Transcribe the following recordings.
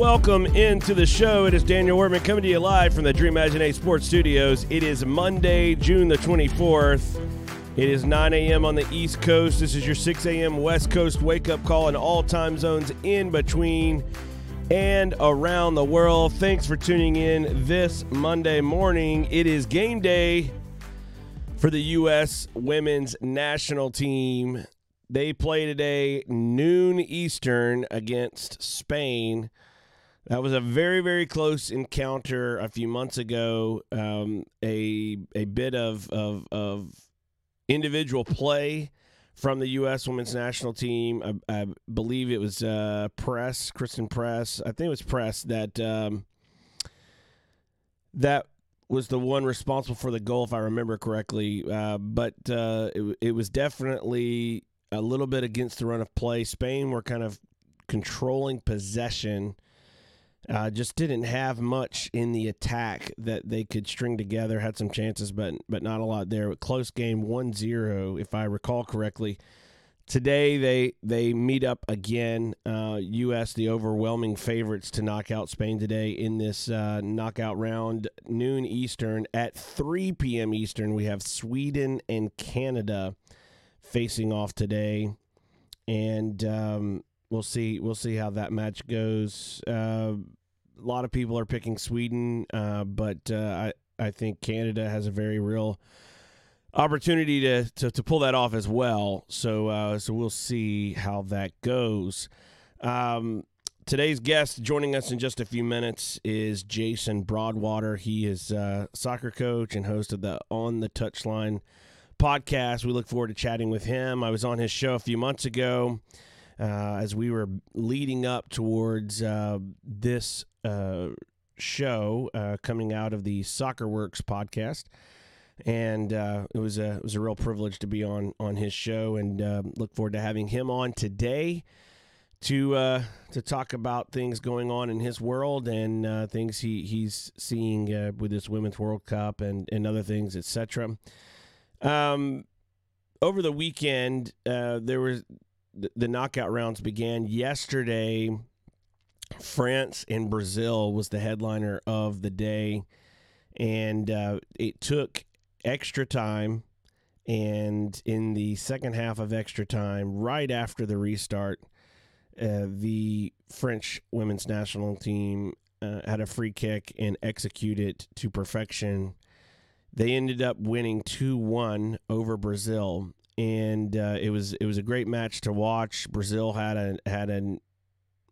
Welcome into the show. It is Daniel Workman coming to you live from the Dream Imaginate Sports Studios. It is Monday, June the 24th. It is 9 a.m. on the East Coast. This is your 6 a.m. West Coast wake up call in all time zones in between and around the world. Thanks for tuning in this Monday morning. It is game day for the U.S. women's national team. They play today, noon Eastern, against Spain. That was a very, very close encounter a few months ago. Um, a a bit of, of of individual play from the U.S. Women's National Team. I, I believe it was uh, Press, Christen Press. I think it was Press that um, that was the one responsible for the goal, if I remember correctly. Uh, but uh, it, it was definitely a little bit against the run of play. Spain were kind of controlling possession uh, just didn't have much in the attack that they could string together. Had some chances, but but not a lot there. Close game, 1-0, if I recall correctly. Today they they meet up again. Uh, U.S. the overwhelming favorites to knock out Spain today in this uh, knockout round, noon Eastern at 3 p.m. Eastern. We have Sweden and Canada facing off today, and um, we'll see we'll see how that match goes. Uh, a lot of people are picking Sweden, uh, but uh, I I think Canada has a very real opportunity to to, to pull that off as well. So uh, so we'll see how that goes. Um, today's guest joining us in just a few minutes is Jason Broadwater. He is a soccer coach and host of the On the Touchline podcast. We look forward to chatting with him. I was on his show a few months ago uh, as we were leading up towards uh, this uh, show uh, coming out of the Soccer Works podcast. And uh, it was a it was a real privilege to be on on his show, and look forward to having him on today to uh, to talk about things going on in his world and uh, things he he's seeing uh, with this Women's World Cup and and other things, etc. Um, over the weekend, there was the, knockout rounds began yesterday. France and Brazil was the headliner of the day, and uh, it took extra time. And in the second half of extra time, right after the restart, uh, the French women's national team uh, had a free kick and executed it to perfection. They ended up winning 2 1 over Brazil and uh, it was it was a great match to watch. Brazil had a had an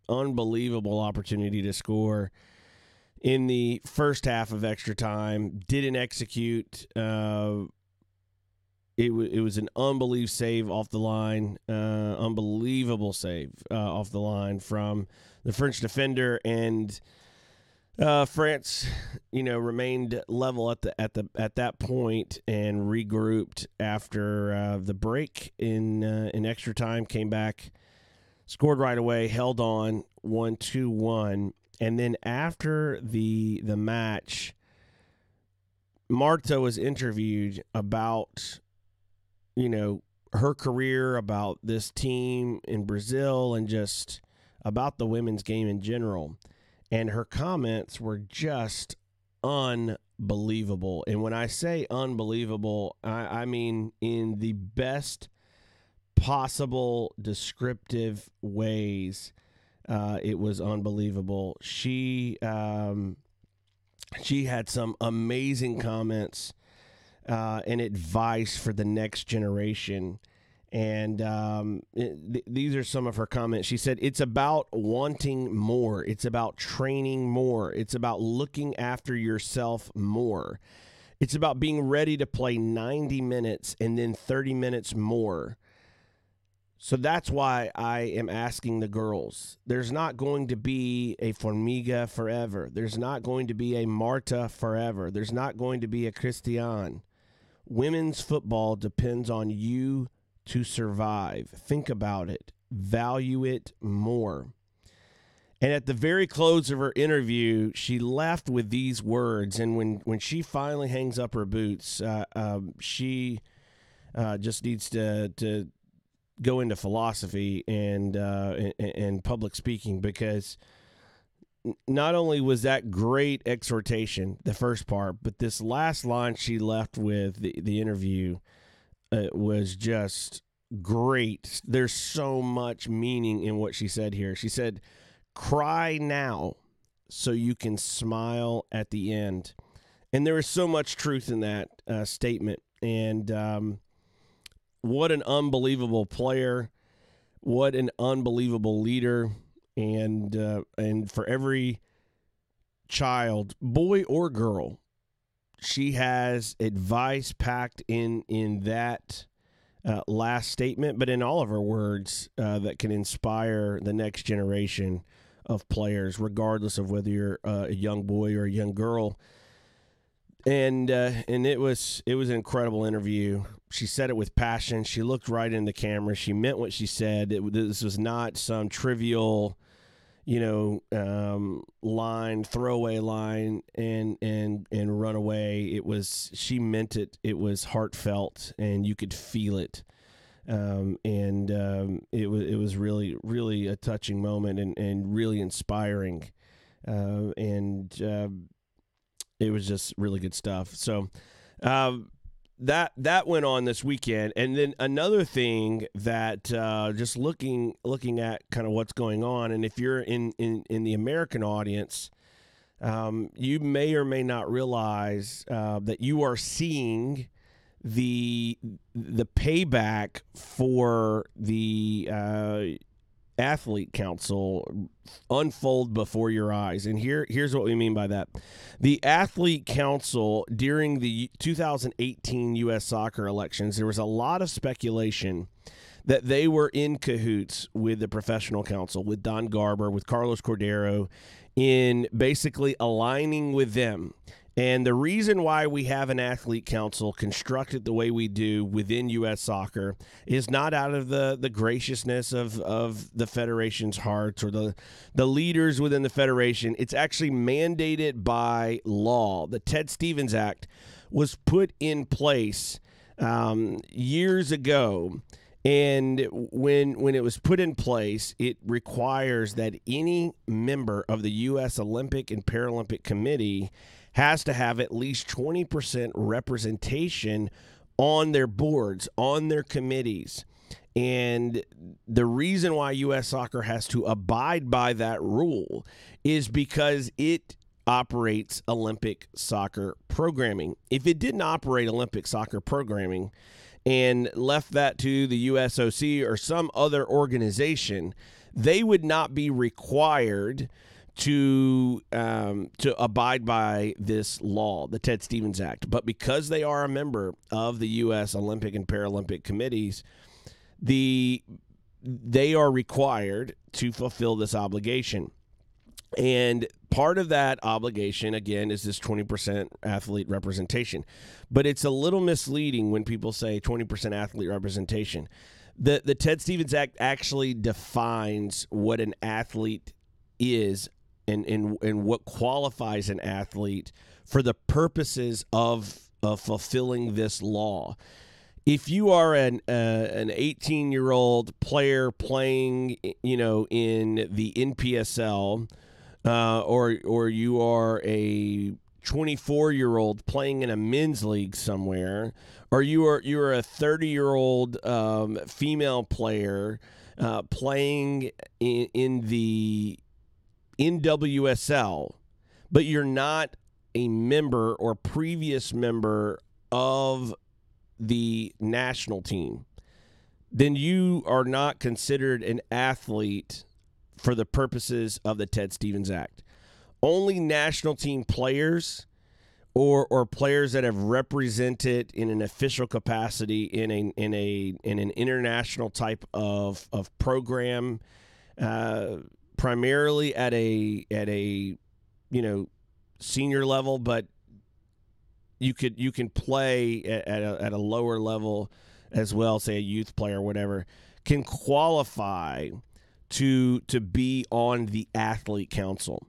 unbelievable opportunity to score in the first half of extra time. Didn't execute. Uh, it, it was an unbelievable save off the line, uh, unbelievable save uh, off the line from the French defender, and uh, France, you know, remained level at the at the at that point and regrouped after uh, the break in uh, in extra time. Came back, scored right away, held on, one two one, and then after the the match, Marta was interviewed about, you know, her career, about this team in Brazil, and just about the women's game in general and her comments were just unbelievable. And when I say unbelievable, I, I mean in the best possible descriptive ways. Uh, it was unbelievable. She um, she had some amazing comments uh, and advice for the next generation. And um, th- these are some of her comments. She said, It's about wanting more. It's about training more. It's about looking after yourself more. It's about being ready to play 90 minutes and then 30 minutes more. So that's why I am asking the girls. There's not going to be a Formiga forever. There's not going to be a Marta forever. There's not going to be a Cristiane. Women's football depends on you to survive. Think about it, value it more. And at the very close of her interview, she left with these words. And when, when she finally hangs up her boots, uh, um, she uh, just needs to, to go into philosophy and, uh, and, and public speaking because not only was that great exhortation, the first part, but this last line she left with the the interview uh, was just great. There's so much meaning in what she said here. She said, "Cry now, so you can smile at the end," and there is so much truth in that uh, statement. And um, what an unbelievable player! What an unbelievable leader! And uh, and for every child, boy or girl, she has advice packed in in that uh, last statement, but in all of her words uh, that can inspire the next generation of players, regardless of whether you're uh, a young boy or a young girl. And uh, and it was it was an incredible interview. She said it with passion. She looked right in the camera. She meant what she said. It, this was not some trivial you know, um, line, throwaway line, and and and run away. It was she meant it. It was heartfelt, and you could feel it. Um, and um, it was it was really really a touching moment and, and really inspiring, uh, and uh, it was just really good stuff. So. Um, that that went on this weekend, and then another thing that uh, just looking looking at kind of what's going on, and if you're in in, in the American audience, um, you may or may not realize uh, that you are seeing the the payback for the uh, athlete council unfold before your eyes. And here here's what we mean by that. The athlete council during the 2018 US soccer elections, there was a lot of speculation that they were in cahoots with the professional council, with Don Garber, with Carlos Cordero in basically aligning with them and the reason why we have an athlete council constructed the way we do within U.S. soccer is not out of the, the graciousness of, of the federation's hearts or the, the leaders within the federation. It's actually mandated by law. The Ted Stevens Act was put in place um, years ago. And when when it was put in place, it requires that any member of the U.S. Olympic and Paralympic Committee has to have at least 20% representation on their boards, on their committees. And the reason why U.S. soccer has to abide by that rule is because it operates Olympic soccer programming. If it didn't operate Olympic soccer programming and left that to the USOC or some other organization, they would not be required to um, to abide by this law, the Ted Stevens Act. But because they are a member of the U.S. Olympic and Paralympic committees, the they are required to fulfill this obligation. And part of that obligation, again, is this 20% athlete representation. But it's a little misleading when people say 20% athlete representation. The, the Ted Stevens Act actually defines what an athlete is and, and, and what qualifies an athlete for the purposes of, of fulfilling this law. If you are an uh, an 18 year old player playing, you know, in the NPSL, uh, or or you are a 24 year old playing in a men's league somewhere, or you are you are a 30 year old um, female player uh, playing in, in the NWSL, but you're not a member or previous member of the national team, then you are not considered an athlete for the purposes of the Ted Stevens Act. Only national team players or or players that have represented in an official capacity in a in a in an international type of of program uh, primarily at a at a you know senior level, but you could you can play at, at, a, at a lower level as well, say a youth player or whatever, can qualify to to be on the athlete council.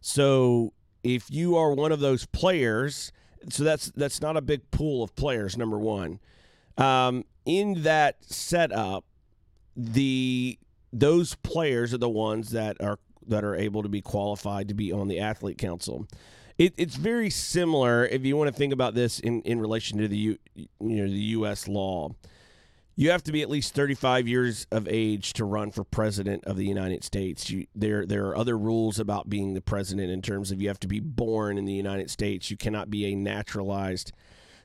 So if you are one of those players, so that's that's not a big pool of players. Number one, um, in that setup, the those players are the ones that are that are able to be qualified to be on the athlete council. It, it's very similar if you want to think about this in, in relation to the U, you know the U.S. law. You have to be at least 35 years of age to run for president of the United States. You, there there are other rules about being the president in terms of you have to be born in the United States. You cannot be a naturalized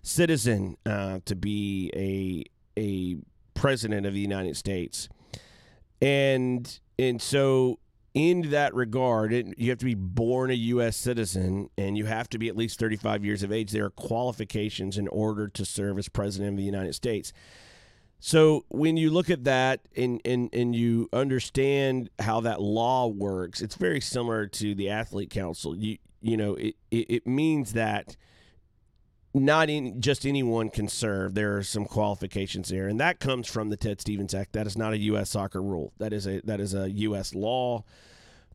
citizen uh, to be a a president of the United States. And and so in that regard, it, you have to be born a U.S. citizen and you have to be at least 35 years of age. There are qualifications in order to serve as president of the United States. So when you look at that and, and, and you understand how that law works, it's very similar to the athlete council. You you know it, it, it means that not in, just anyone can serve. There are some qualifications there, and that comes from the Ted Stevens Act. That is not a U.S. soccer rule. That is a that is a U.S. law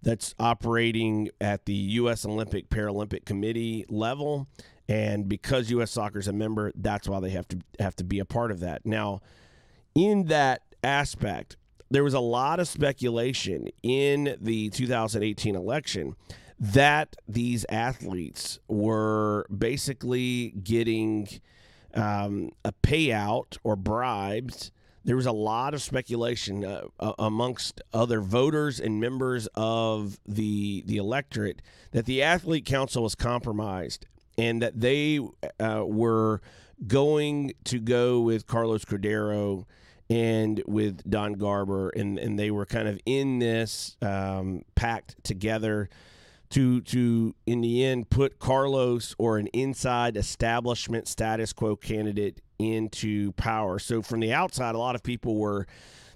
that's operating at the U.S. Olympic Paralympic Committee level, and because U.S. Soccer is a member, that's why they have to have to be a part of that. Now, in that aspect, there was a lot of speculation in the 2018 election that these athletes were basically getting um, a payout or bribes. There was a lot of speculation uh, amongst other voters and members of the the electorate that the athlete council was compromised and that they uh, were going to go with Carlos Cordero and with Don Garber, and, and they were kind of in this um, pact together to to in the end put Carlos or an inside establishment status quo candidate into power. So from the outside, a lot of people were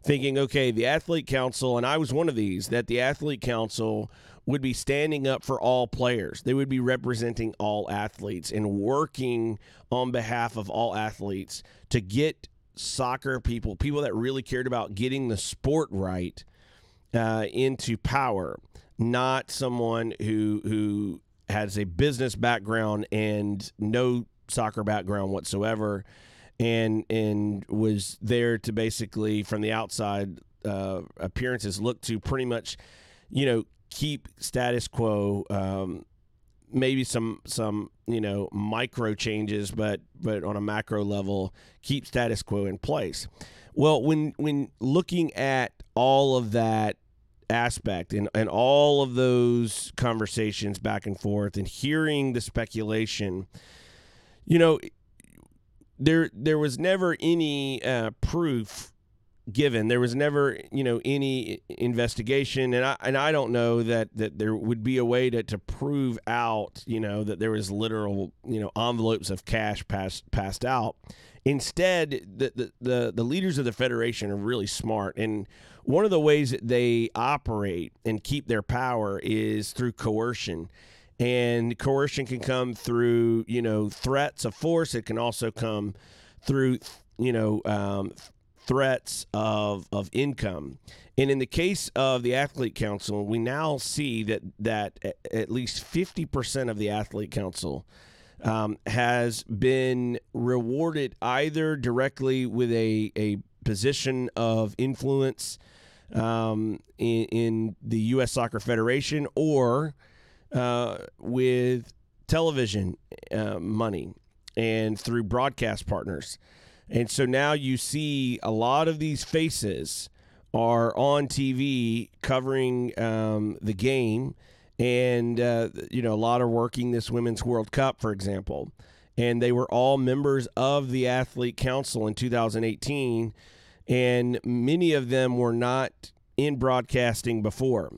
thinking, okay, the athlete council, and I was one of these, that the athlete council would be standing up for all players. They would be representing all athletes and working on behalf of all athletes to get soccer people, people that really cared about getting the sport right, uh, into power not someone who who has a business background and no soccer background whatsoever and and was there to basically from the outside uh, appearances look to pretty much you know keep status quo um, maybe some some you know micro changes but but on a macro level keep status quo in place. Well when when looking at all of that aspect and, and all of those conversations back and forth and hearing the speculation, you know, there there was never any uh, proof given. There was never, you know, any investigation, and I and I don't know that that there would be a way to, to prove out, you know, that there was literal, you know, envelopes of cash passed passed out. Instead, the, the the the leaders of the federation are really smart and one of the ways that they operate and keep their power is through coercion. And coercion can come through, you know, threats of force. It can also come through, you know, um, threats of, of income. And in the case of the athlete council, we now see that that at least 50% of the athlete council um, has been rewarded either directly with a, a position of influence um, in, in, the U.S. Soccer Federation or uh, with television uh, money and through broadcast partners. And so now you see a lot of these faces are on TV covering um, the game. And, uh, you know, a lot are working this Women's World Cup, for example. And they were all members of the Athlete Council in 2018 and many of them were not in broadcasting before.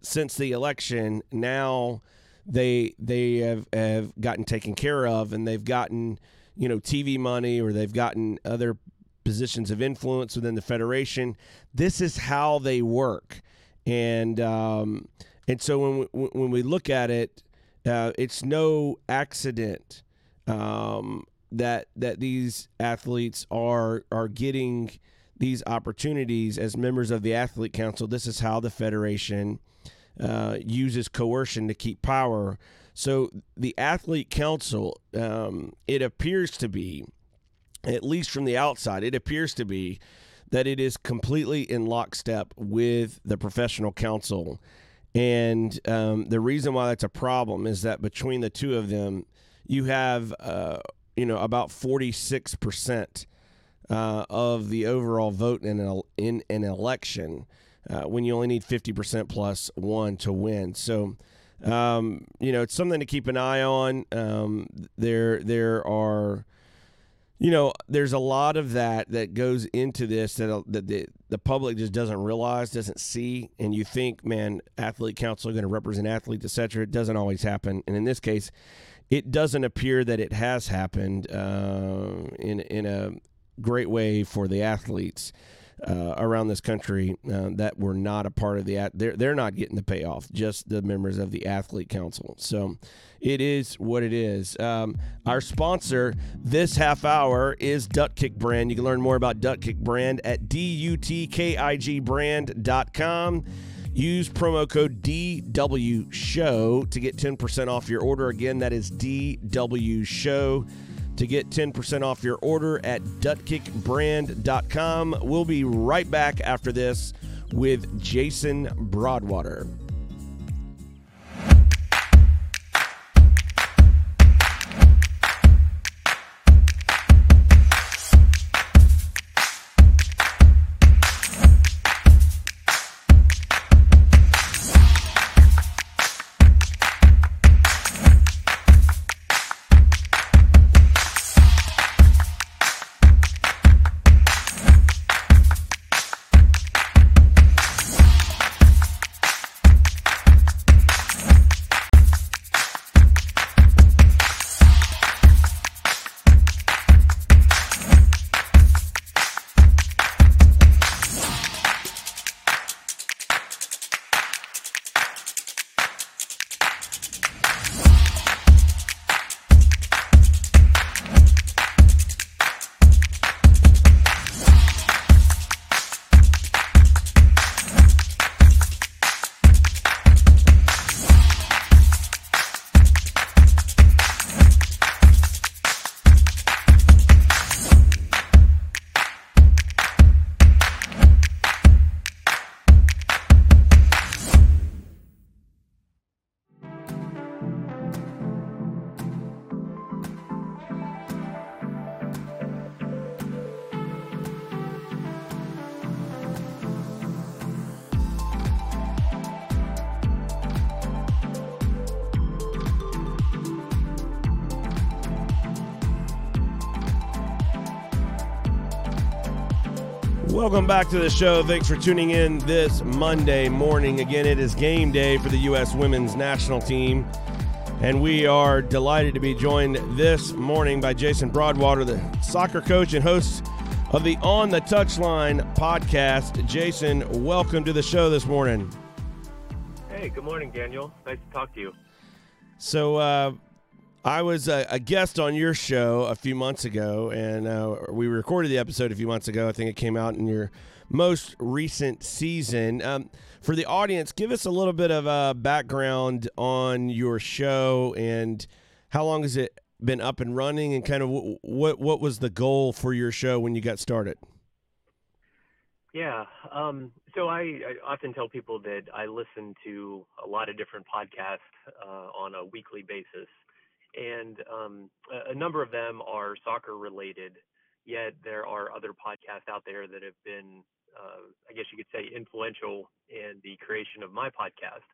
Since the election, now they they have, have gotten taken care of, and they've gotten you know TV money or they've gotten other positions of influence within the federation. This is how they work, and um, and so when we, when we look at it, uh, it's no accident um, that that these athletes are are getting these opportunities as members of the athlete council. This is how the federation uh, uses coercion to keep power. So the athlete council, um, it appears to be, at least from the outside, it appears to be that it is completely in lockstep with the professional council. And um, the reason why that's a problem is that between the two of them, you have uh, you know about forty six percent uh, of the overall vote in an, in an election uh, when you only need fifty percent plus one to win. So. Um, you know, it's something to keep an eye on. Um, there, there are you know, there's a lot of that that goes into this that, uh, that the, the public just doesn't realize, doesn't see, and you think, man, athlete council are going to represent athletes, etc. It doesn't always happen, and in this case, it doesn't appear that it has happened uh, in in a great way for the athletes uh, around this country uh, that were not a part of the they're they're not getting the payoff just the members of the athlete council. So it is what it is. Um, our sponsor this half hour is duck kick brand. You can learn more about duck kick brand at duckkickbrand.com Use promo code DW Show to get 10% off your order. Again, that is DW Show to get 10% off your order at duckkickbrand.com. We'll be right back after this with Jason Broadwater. Welcome back to the show. Thanks for tuning in this Monday morning. Again, it is game day for the U.S. women's national team. And we are delighted to be joined this morning by Jason Broadwater, the soccer coach and host of the On the Touchline podcast. Jason, welcome to the show this morning. Hey, good morning, Daniel. Nice to talk to you. So, uh, I was a, a, guest on your show a few months ago, and uh, we recorded the episode a few months ago. I think it came out in your most recent season. Um, for the audience, give us a little bit of a background on your show and how long has it been up and running, and kind of w- what what was the goal for your show when you got started? Yeah, um, so I, I, often tell people that I listen to a lot of different podcasts uh, on a weekly basis and um, a, number of them are soccer related. Yet there are other podcasts out there that have been, uh, I guess you could say, influential in the creation of my podcast.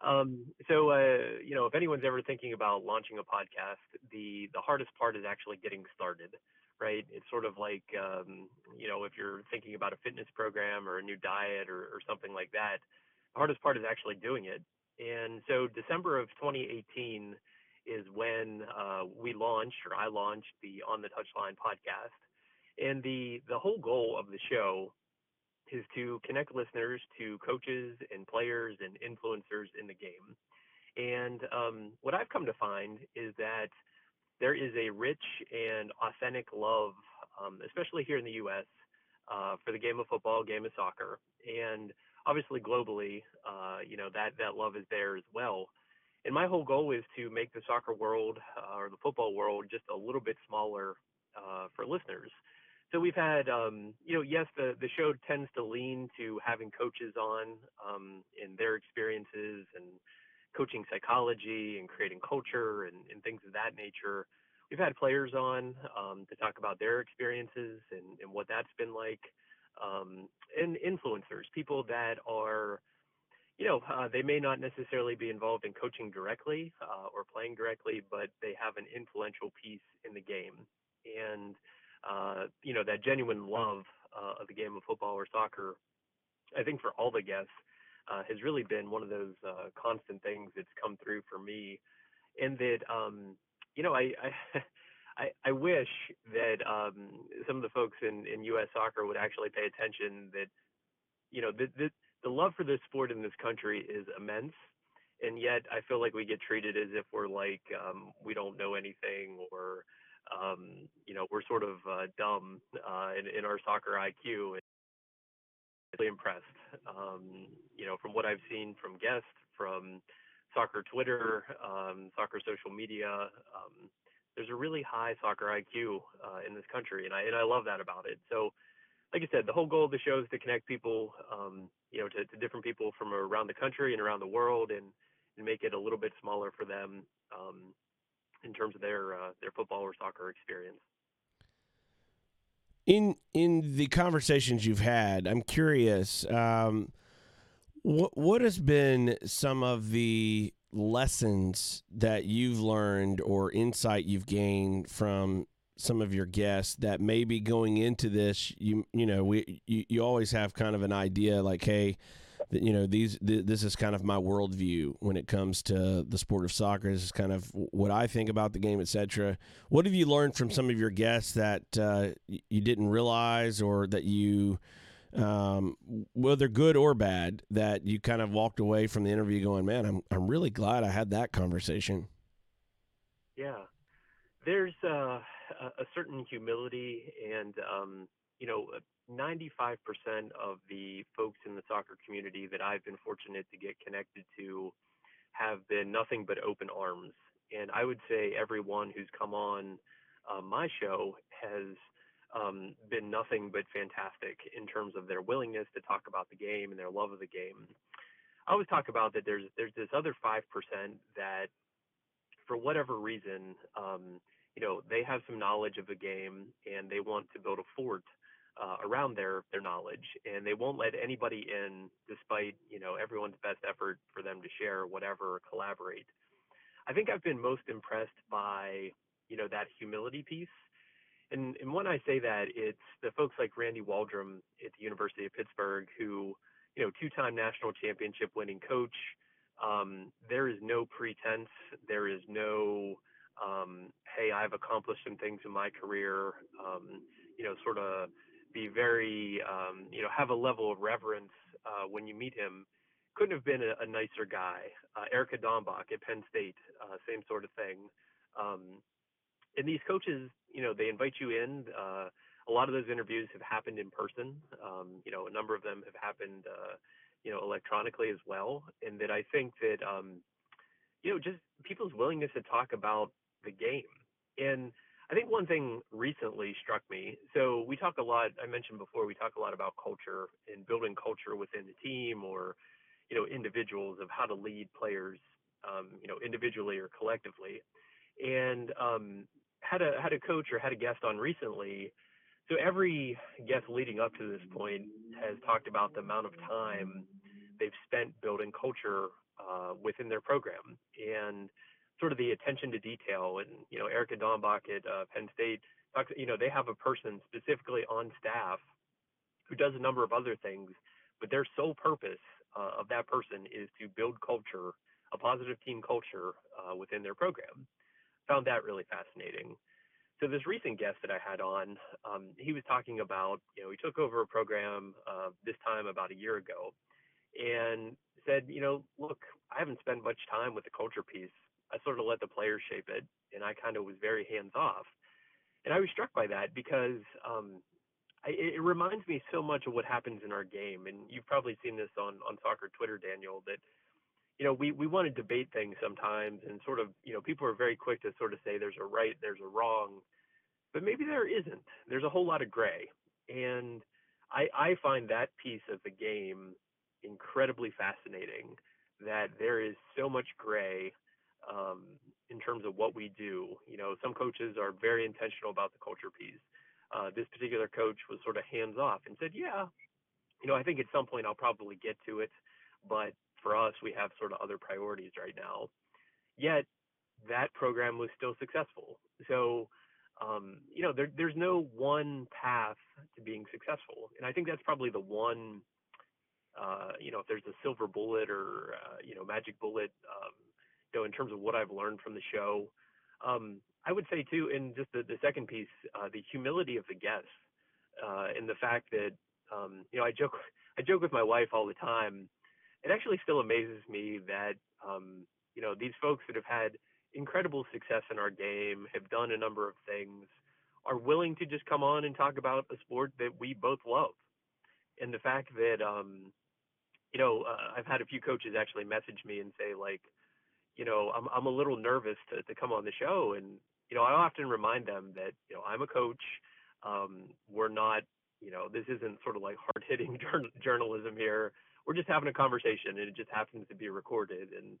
Um, so, uh, you know, if anyone's ever thinking about launching a podcast, the the hardest part is actually getting started, right? It's sort of like, um, you know, if you're thinking about a fitness program or a new diet or, or something like that, the hardest part is actually doing it. And so, December of 2018 is when uh, we launched, or I launched, the On the Touchline podcast. And the the whole goal of the show is to connect listeners to coaches and players and influencers in the game. And um, what I've come to find is that there is a rich and authentic love, um, especially here in the U.S., uh, for the game of football, game of soccer, and obviously globally, uh, you know that that love is there as well. And my whole goal is to make the soccer world uh, or the football world just a little bit smaller uh, for listeners. so we've had, um, you know, yes, the, the show tends to lean to having coaches on um, in their experiences and coaching psychology and creating culture and, and things of that nature. We've had players on um, to talk about their experiences and, and what that's been like, um, and influencers, people that are, you know, uh, they may not necessarily be involved in coaching directly uh, or playing directly, but they have an influential piece in the game. And uh, you know, that genuine love uh, of the game of football or soccer, I think for all the guests, uh, has really been one of those uh, constant things that's come through for me. And that, um, you know, I, I, I, I wish that um, some of the folks in, in U.S. soccer would actually pay attention that, you know, the, the, the love for this sport in this country is immense. And yet I feel like we get treated as if we're like, um, we don't know anything or, um, you know, we're sort of uh, dumb uh, in, in, our soccer IQ. Really impressed, um, you know, from what I've seen from guests, from soccer Twitter, um, soccer social media. Um, there's a really high soccer IQ uh, in this country, and I and I love that about it. So, like I said, the whole goal of the show is to connect people, um, you know, to, to, different people from around the country and around the world, and, and make it a little bit smaller for them. Um, in terms of their uh, their football or soccer experience. In in the conversations you've had, I'm curious. Um, what what has been some of the lessons that you've learned or insight you've gained from some of your guests that maybe going into this you you know we you, you always have kind of an idea like hey you know these th- this is kind of my worldview when it comes to the sport of soccer. This is kind of what I think about the game, etc. What have you learned from some of your guests that uh, you didn't realize, or that you, um, whether good or bad, that you kind of walked away from the interview going, "Man, I'm I'm really glad I had that conversation." Yeah, there's uh, a certain humility and um, you know 95% of the folks in the soccer community that I've been fortunate to get connected to have been nothing but open arms. And I would say everyone who's come on uh, my show has um, been nothing but fantastic in terms of their willingness to talk about the game and their love of the game. I always talk about that there's there's this other five percent that, for whatever reason, um, you know, they have some knowledge of the game and they want to build a fort uh, around their their knowledge, and they won't let anybody in, despite you know everyone's best effort for them to share whatever or collaborate. I think I've been most impressed by you know that humility piece, and and when I say that, it's the folks like Randy Waldrum at the University of Pittsburgh, who you know two-time national championship winning coach. Um, there is no pretense. There is no um, hey, I've accomplished some things in my career. Um, you know, sort of be very, um, you know, have a level of reverence uh, when you meet him. Couldn't have been a, a nicer guy. Uh, Erica Dambach at Penn State, uh, same sort of thing. Um, and these coaches, you know, they invite you in. Uh, a lot of those interviews have happened in person. Um, you know, a number of them have happened, uh, you know, electronically as well. And that I think that, um, you know, just people's willingness to talk about the game. And I think one thing recently struck me. So we talk a lot. I mentioned before we talk a lot about culture and building culture within the team, or you know, individuals of how to lead players, um, you know, individually or collectively. And um, had a had a coach or had a guest on recently. So every guest leading up to this point has talked about the amount of time they've spent building culture uh, within their program and sort of the attention to detail. And you know, Erica Dambach at uh, Penn State talks. You know, they have a person specifically on staff who does a number of other things, but their sole purpose uh, of that person is to build culture, a positive team culture uh, within their program. Found that really fascinating. So this recent guest that I had on, um, he was talking about, you know, he took over a program uh, this time about a year ago, and said, you know, look, I haven't spent much time with the culture piece I sort of let the players shape it, and I kind of was very hands off. And I was struck by that because um, I, it reminds me so much of what happens in our game. And you've probably seen this on on soccer Twitter, Daniel. That you know we we want to debate things sometimes, and sort of you know people are very quick to sort of say there's a right, there's a wrong. but maybe there isn't. There's a whole lot of gray. And I, I find that piece of the game incredibly fascinating that there is so much gray um, in terms of what we do. You know, some coaches are very intentional about the culture piece. Uh, this particular coach was sort of hands off and said, "Yeah, you know, I think at some point I'll probably get to it, but for us, we have sort of other priorities right now." Yet that program was still successful. So, um, you know, there, there's no one path to being successful, and I think that's probably the one. Uh, you know, if there's a silver bullet or uh, you know magic bullet, um, you know, in terms of what I've learned from the show, um, I would say too, in just the, the second piece, uh, the humility of the guests, uh, and the fact that um, you know I joke I joke with my wife all the time. It actually still amazes me that um, you know these folks that have had incredible success in our game, have done a number of things, are willing to just come on and talk about a sport that we both love. And the fact that um, you know uh, I've had a few coaches actually message me and say like you know, I'm I'm a little nervous to to come on the show, and you know, I often remind them that you know I'm a coach. Um, we're not, you know, this isn't sort of like hard hitting journalism here. We're just having a conversation, and it just happens to be recorded. And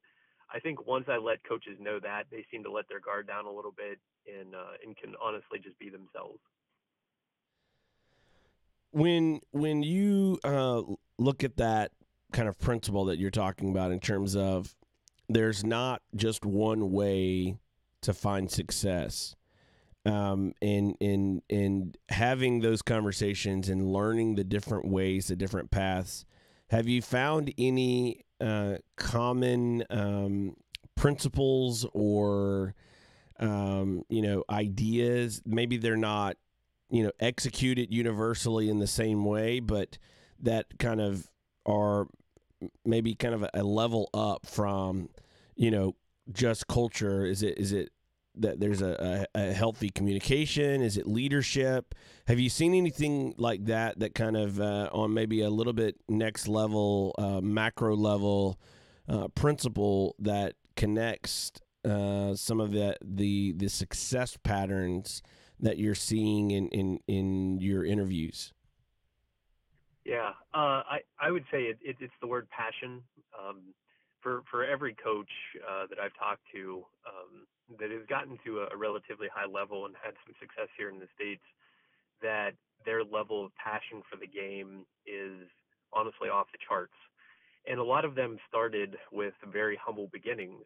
I think once I let coaches know that, they seem to let their guard down a little bit and uh, and can honestly just be themselves. When when you uh, look at that kind of principle that you're talking about in terms of there's not just one way to find success. Um, and and and having those conversations and learning the different ways, the different paths. Have you found any uh, common um, principles or um, you know ideas? Maybe they're not you know executed universally in the same way, but that kind of are maybe kind of a, level up from you know just culture? Is it is it that there's a, a, a, healthy communication? Is it leadership? Have you seen anything like that that kind of uh, on maybe a little bit next level, uh, macro level uh, principle that connects uh, some of the, the the success patterns that you're seeing in in, in your interviews? Yeah, uh, I I would say it, it, it's the word passion. Um, for for every coach uh, that I've talked to um, that has gotten to a, a, relatively high level and had some success here in the states, that their level of passion for the game is honestly off the charts. And a lot of them started with very humble beginnings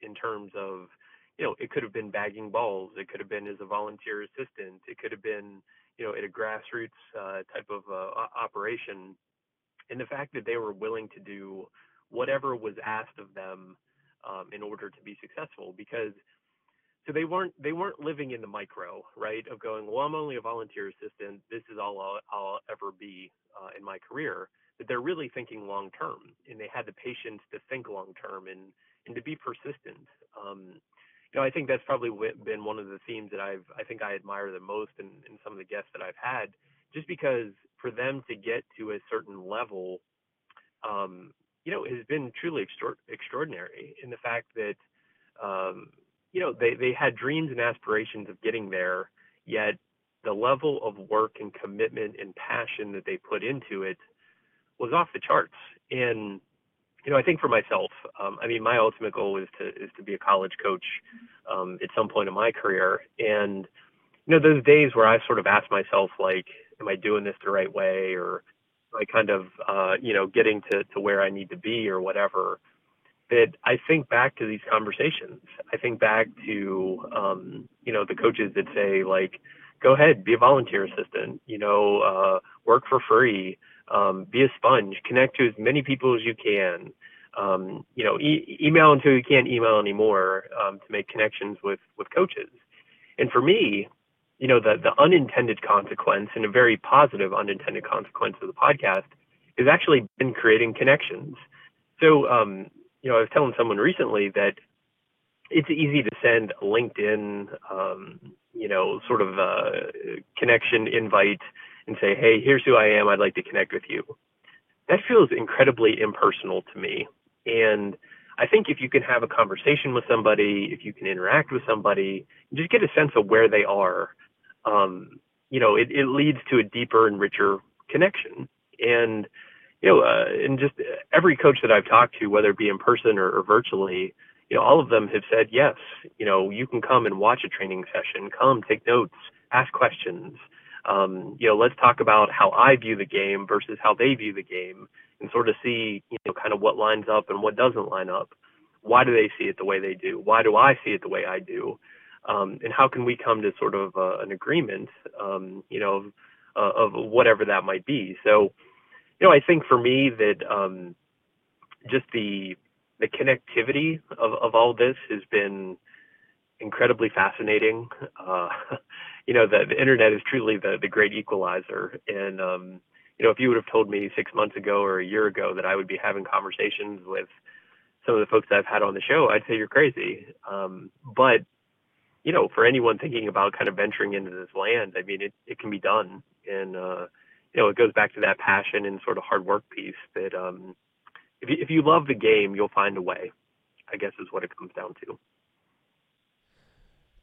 in terms of, you know, it could have been bagging balls, it could have been as a volunteer assistant, it could have been, you know, at a grassroots uh, type of uh, operation. And the fact that they were willing to do whatever was asked of them um, in order to be successful because so they weren't they weren't living in the micro right of going well i'm only a volunteer assistant. This is all i'll, I'll ever be uh, in my career. But they're really thinking long term and they had the patience to think long term and and to be persistent. Um, you know i think that's probably been one of the themes that i've i think i admire the most in, in some of the guests that i've had just because for them to get to a certain level um, you know, has been truly extra- extraordinary in the fact that, um, you know, they, they had dreams and aspirations of getting there, yet the level of work and commitment and passion that they put into it was off the charts. And, you know, I think for myself, um, I mean, my ultimate goal is to is to be a college coach um, at some point in my career. And, you know, those days where I sort of ask myself, like, am I doing this the right way, or am I kind of uh, you know getting to to where I need to be or whatever, that I think back to these conversations. I think back to um, you know the coaches that say like, go ahead, be a volunteer assistant, you know, uh, work for free, um, be a sponge, connect to as many people as you can. Um, you know, e- email until you can't email anymore um, to make connections with with coaches. And for me, you know, the, the unintended consequence and a very positive unintended consequence of the podcast is actually been creating connections. So, um, you know, I was telling someone recently that it's easy to send LinkedIn, um, you know, sort of connection invite and say, hey, here's who I am. I'd like to connect with you. That feels incredibly impersonal to me. And I think if you can have a conversation with somebody, if you can interact with somebody, just get a sense of where they are, um, you know, it, it leads to a deeper and richer connection. And you know, uh, and just every coach that I've talked to, whether it be in person or, or virtually, you know, all of them have said yes. You know, you can come and watch a training session, come take notes, ask questions. Um, you know, let's talk about how I view the game versus how they view the game, and sort of see, you know, kind of what lines up and what doesn't line up. Why do they see it the way they do? Why do I see it the way I do? Um, and how can we come to sort of uh, an agreement, um, you know, of, uh, of whatever that might be? So, you know, I think for me that um, just the the connectivity of, of all this has been incredibly fascinating. Uh, you know, the, the internet is truly the, the great equalizer. And, um, you know, if you would have told me six months ago or a year ago that I would be having conversations with some of the folks I've had on the show, I'd say you're crazy. Um, but, you know, for anyone thinking about kind of venturing into this land, I mean, it, it can be done. And, uh, you know, it goes back to that passion and sort of hard work piece that, um, if you, if you love the game, you'll find a way. I guess is what it comes down to.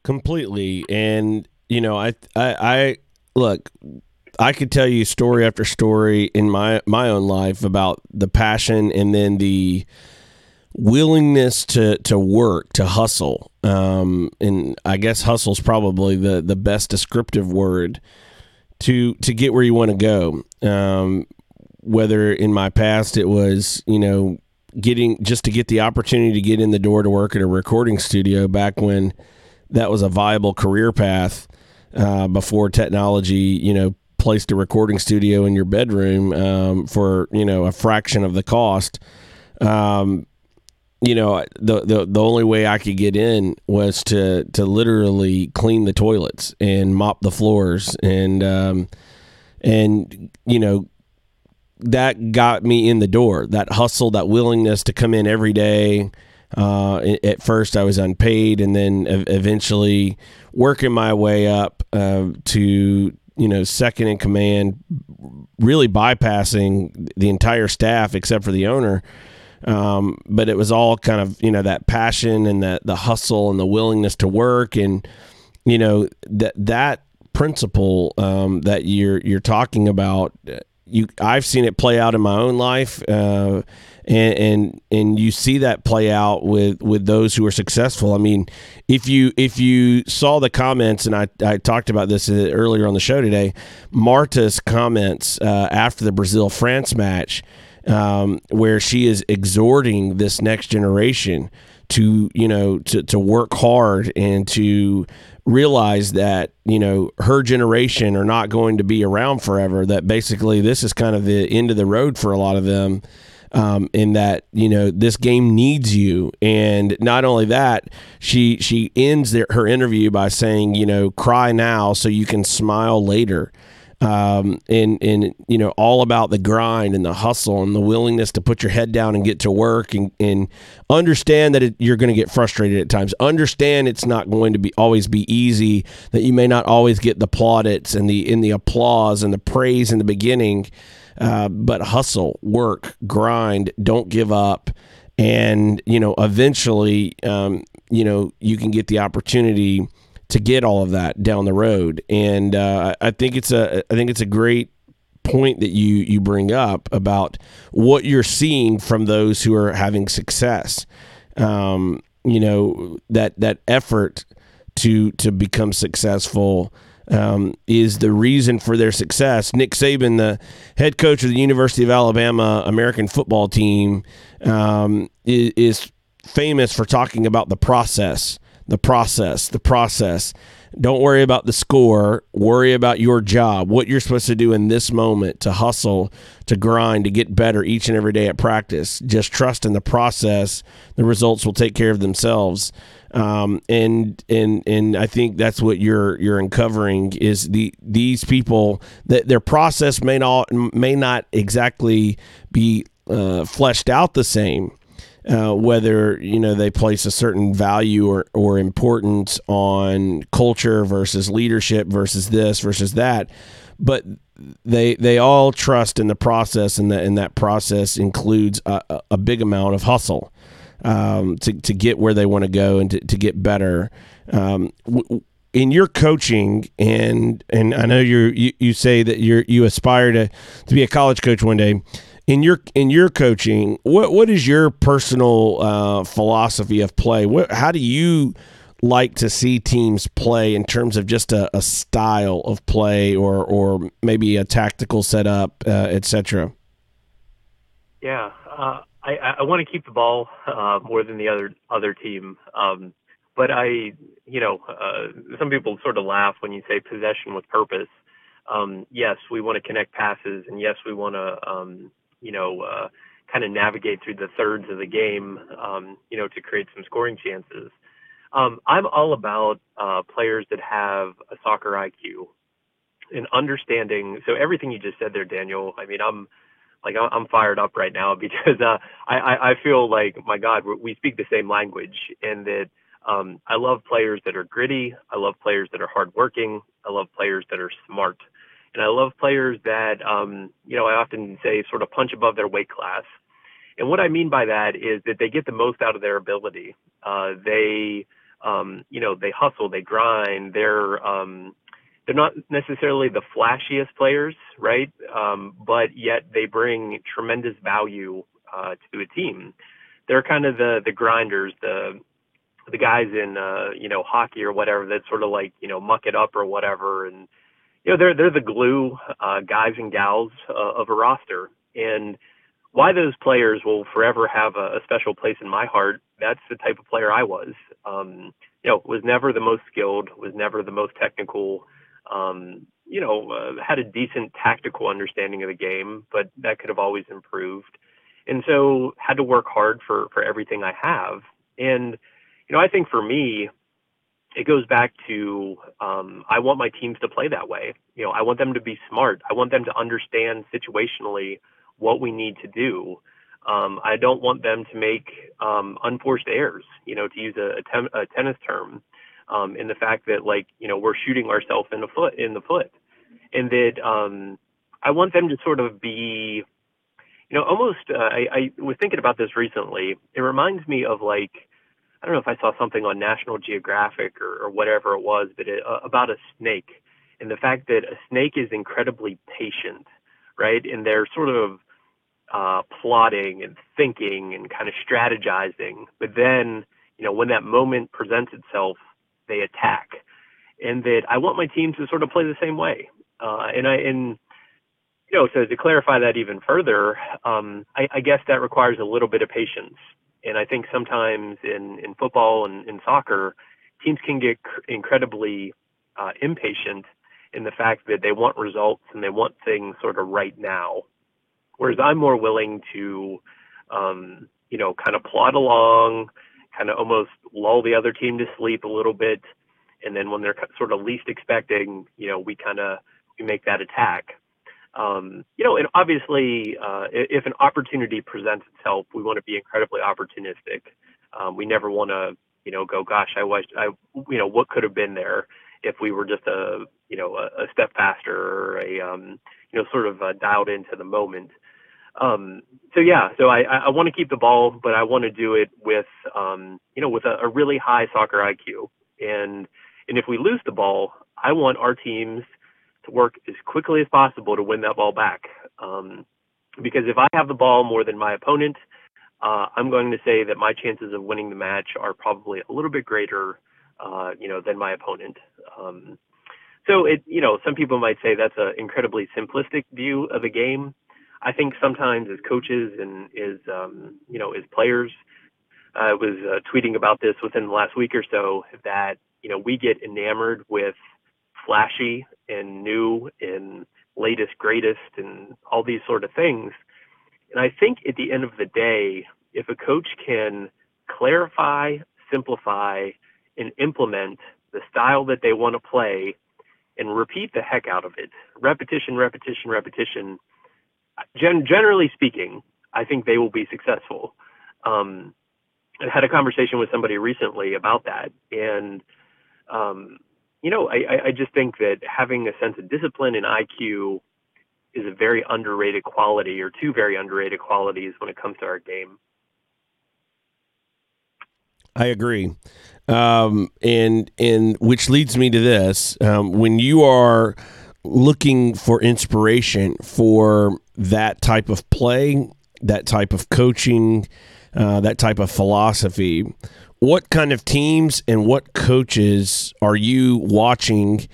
Completely, and you know, I, I, I look. I could tell you story after story in my my own life about the passion and then the willingness to to work to hustle um, and i guess hustle's probably the the best descriptive word to to get where you want to go um, whether in my past it was, you know, getting just to get the opportunity to get in the door to work at a recording studio back when that was a viable career path uh, before technology, you know, placed a recording studio in your bedroom um, for, you know, a fraction of the cost. Um, you know, the, the the only way I could get in was to to literally clean the toilets and mop the floors and um, and you know that got me in the door. That hustle, that willingness to come in every day. Uh, at first, I was unpaid, and then eventually working my way up uh, to you know second in command, really bypassing the entire staff except for the owner. Um, but it was all kind of you know that passion and that the hustle and the willingness to work and you know that that principle um, that you're you're talking about you I've seen it play out in my own life, uh, and and and you see that play out with with those who are successful. I mean, if you if you saw the comments, and I I talked about this earlier on the show today, Marta's comments uh, after the Brazil France match, um, where she is exhorting this next generation to you know to to work hard and to realize that you know her generation are not going to be around forever that basically this is kind of the end of the road for a lot of them um, in that you know this game needs you and not only that she she ends their, her interview by saying you know cry now so you can smile later um, and and you know all about the grind and the hustle and the willingness to put your head down and get to work and, and understand that it, you're going to get frustrated at times. Understand it's not going to be always be easy. That you may not always get the plaudits and the in the applause and the praise in the beginning, uh, but hustle, work, grind, don't give up, and you know eventually, um, you know you can get the opportunity to get all of that down the road. And uh, I think it's a I think it's a great point that you you bring up about what you're seeing from those who are having success. Um, you know that that effort to to become successful um, is the reason for their success. Nick Saban, the head coach of the University of Alabama American football team, um, is, is famous for talking about the process the process, the process. Don't worry about the score. Worry about your job, what you're supposed to do in this moment to hustle, to grind, to get better each and every day at practice. Just trust in the process. The results will take care of themselves. Um, and and and I think that's what you're you're uncovering is the these people that their process may not may not exactly be uh, fleshed out the same uh, whether you know they place a certain value or, or importance on culture versus leadership versus this versus that. But they they all trust in the process and that and that process includes a, a big amount of hustle um, to, to get where they want to go and to, to get better um, w- in your coaching and and I know you, you say that you're you aspire to to be a college coach one day. In your in your coaching, what what is your personal uh, philosophy of play? What how do you like to see teams play in terms of just a, a style of play or or maybe a tactical setup, uh, etc. Yeah, uh, I, I want to keep the ball uh, more than the other other team, um, but I, you know, uh, some people sort of laugh when you say possession with purpose. Um, yes, we want to connect passes, and yes, we want to, um, you know, uh, kind of navigate through the thirds of the game, um, you know, to create some scoring chances. Um, I'm all about uh, players that have a soccer IQ and understanding. So everything you just said there, Daniel. I mean, I'm like I'm fired up right now because uh, I I feel like my God, we speak the same language, and that um, I love players that are gritty. I love players that are hardworking. I love players that are smart, and I love players that um, you know I often say sort of punch above their weight class. And what I mean by that is that they get the most out of their ability. Uh, they um, you know, they hustle, they grind, they're um, they're not necessarily the flashiest players, right? Um, but yet they bring tremendous value uh, to a team. They're kind of the the grinders, the the guys in uh, you know hockey or whatever that sort of like you know muck it up or whatever, and you know they're they're the glue uh, guys and gals uh, of a roster. And why those players will forever have a, a, special place in my heart. That's the type of player I was. Um, you know, was never the most skilled, was never the most technical. Um, you know, uh, had a decent tactical understanding of the game, but that could have always improved. And so had to work hard for for everything I have. And you know, I think for me, it goes back to um, I want my teams to play that way. You know, I want them to be smart. I want them to understand situationally what we need to do. Um, I don't want them to make um, unforced errors, you know, to use a, a, a tennis term, um, in the fact that like, you know, we're shooting ourselves in the foot, in the foot, and that um, I want them to sort of be, you know, almost. Uh, I, I was thinking about this recently. It reminds me of like, I don't know if I saw something on National Geographic or, or whatever it was, but it, uh, about a snake and the fact that a snake is incredibly patient, right? And they're sort of uh, plotting and thinking and kind of strategizing. But then, you know, when that moment presents itself, they attack. And that I want my team to sort of play the same way. Uh, and I and you know, so to clarify that even further, um, I, I, guess that requires a little bit of patience. And I think sometimes in in football and in soccer, teams can get incredibly uh, impatient in the fact that they want results and they want things sort of right now. Whereas I'm more willing to, um, you know, kind of plod along, kind of almost lull the other team to sleep a little bit, and then when they're sort of least expecting, you know, we kind of we make that attack. Um, you know, and obviously, uh, if an opportunity presents itself, we want to be incredibly opportunistic. Um, we never want to, you know, go, gosh, I wish, I, you know, what could have been there if we were just a, you know, a, a step faster or a, um, you know, sort of uh, dialed into the moment. Um, so yeah, so I, I want to keep the ball, but I want to do it with, um, you know, with a, a, really high soccer IQ. And and if we lose the ball, I want our teams to work as quickly as possible to win that ball back. Um, because if I have the ball more than my opponent, uh, I'm going to say that my chances of winning the match are probably a little bit greater, uh, you know, than my opponent. Um, so it, you know, some people might say that's an incredibly simplistic view of the game. I think sometimes as coaches and as um, you know as players, I was uh, tweeting about this within the last week or so that you know we get enamored with flashy and new and latest greatest and all these sort of things. And I think at the end of the day, if a coach can clarify, simplify, and implement the style that they want to play and repeat the heck out of it, repetition, repetition, repetition, gen- generally speaking, I think they will be successful. Um, I had a conversation with somebody recently about that, and um, you know, I, I just think that having a sense of discipline and IQ is a very underrated quality, or two very underrated qualities when it comes to our game. I agree. Um, and and which leads me to this: um, when you are looking for inspiration for that type of play, that type of coaching, uh, that type of philosophy, what kind of teams and what coaches are you watching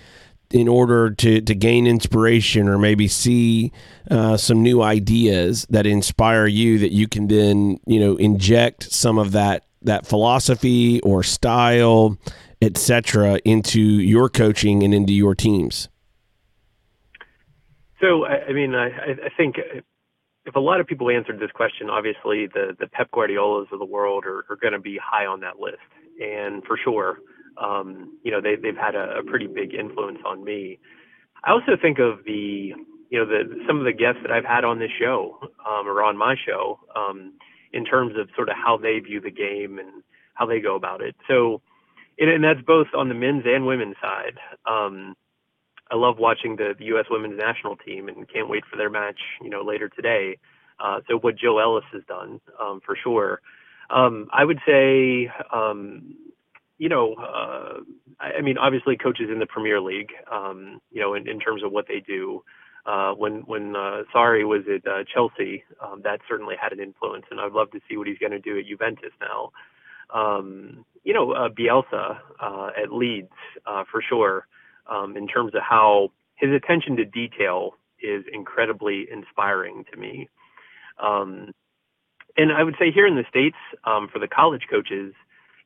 in order to, to gain inspiration or maybe see uh, some new ideas that inspire you that you can then you know inject some of that that philosophy or style etc into your coaching and into your teams so i, mean I, think if a lot of people answered this question obviously the pep guardiolas of the world are, going to be high on that list and for sure um, you know they, they've had a, pretty big influence on me i also think of the you know, the some of the guests that I've had on this show um, or on my show um, in terms of sort of how they view the game and how they go about it. So, and that's both on the men's and women's side. I love watching the, the U.S. women's national team and can't wait for their match, you know, later today. Uh, so what Jill Ellis has done, um, for sure. Um, I would say, um, you know, uh, I, I mean, obviously coaches in the Premier League, um, you know, in, in terms of what they do uh, when when uh, Sarri was at uh, Chelsea, um, that certainly had an influence, and I'd love to see what he's going to do at Juventus now. Um, you know, uh, Bielsa uh, at Leeds uh, for sure, um, in terms of how his attention to detail is incredibly inspiring to me. Um, and I would say here in the states, um, for the college coaches,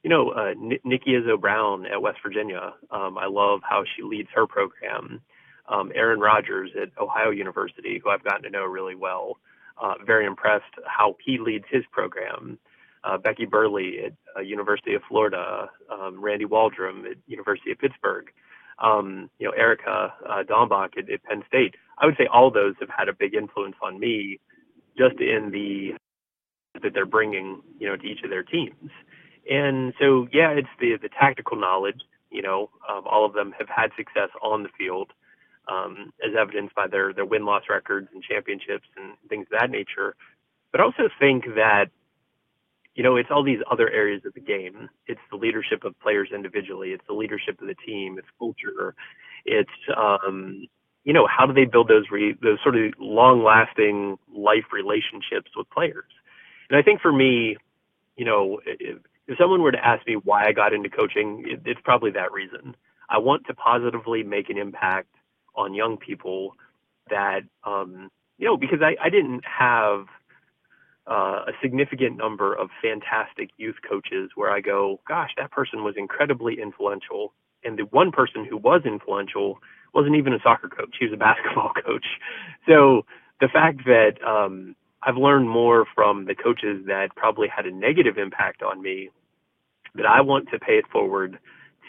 you know, uh, N- Nikki Izzo Brown at West Virginia. Um, I love how she leads her program um, Aaron Rodgers at Ohio University, who I've gotten to know really well. Uh, very impressed how he leads his program. Uh, Becky Burleigh at uh, University of Florida, um, Randy Waldrum at University of Pittsburgh, um, you know Erica uh, Dambach at, at Penn State. I would say all those have had a big influence on me, just in the that they're bringing you know to each of their teams. And so yeah, it's the the tactical knowledge. You know, um, all of them have had success on the field um, as evidenced by their their win loss records and championships and things of that nature. But I also think that you know it's all these other areas of the game. It's the leadership of players individually. It's the leadership of the team. It's culture. It's um, you know how do they build those re- those sort of long lasting life relationships with players. And I think for me, you know, if, if someone were to ask me why I got into coaching, it, it's probably that reason. I want to positively make an impact on young people that um, you know because I, I didn't have uh, a significant number of fantastic youth coaches where I go, gosh, that person was incredibly influential, and the one person who was influential wasn't even a soccer coach; he was a basketball coach. So the fact that um, I've learned more from the coaches that probably had a negative impact on me, that I want to pay it forward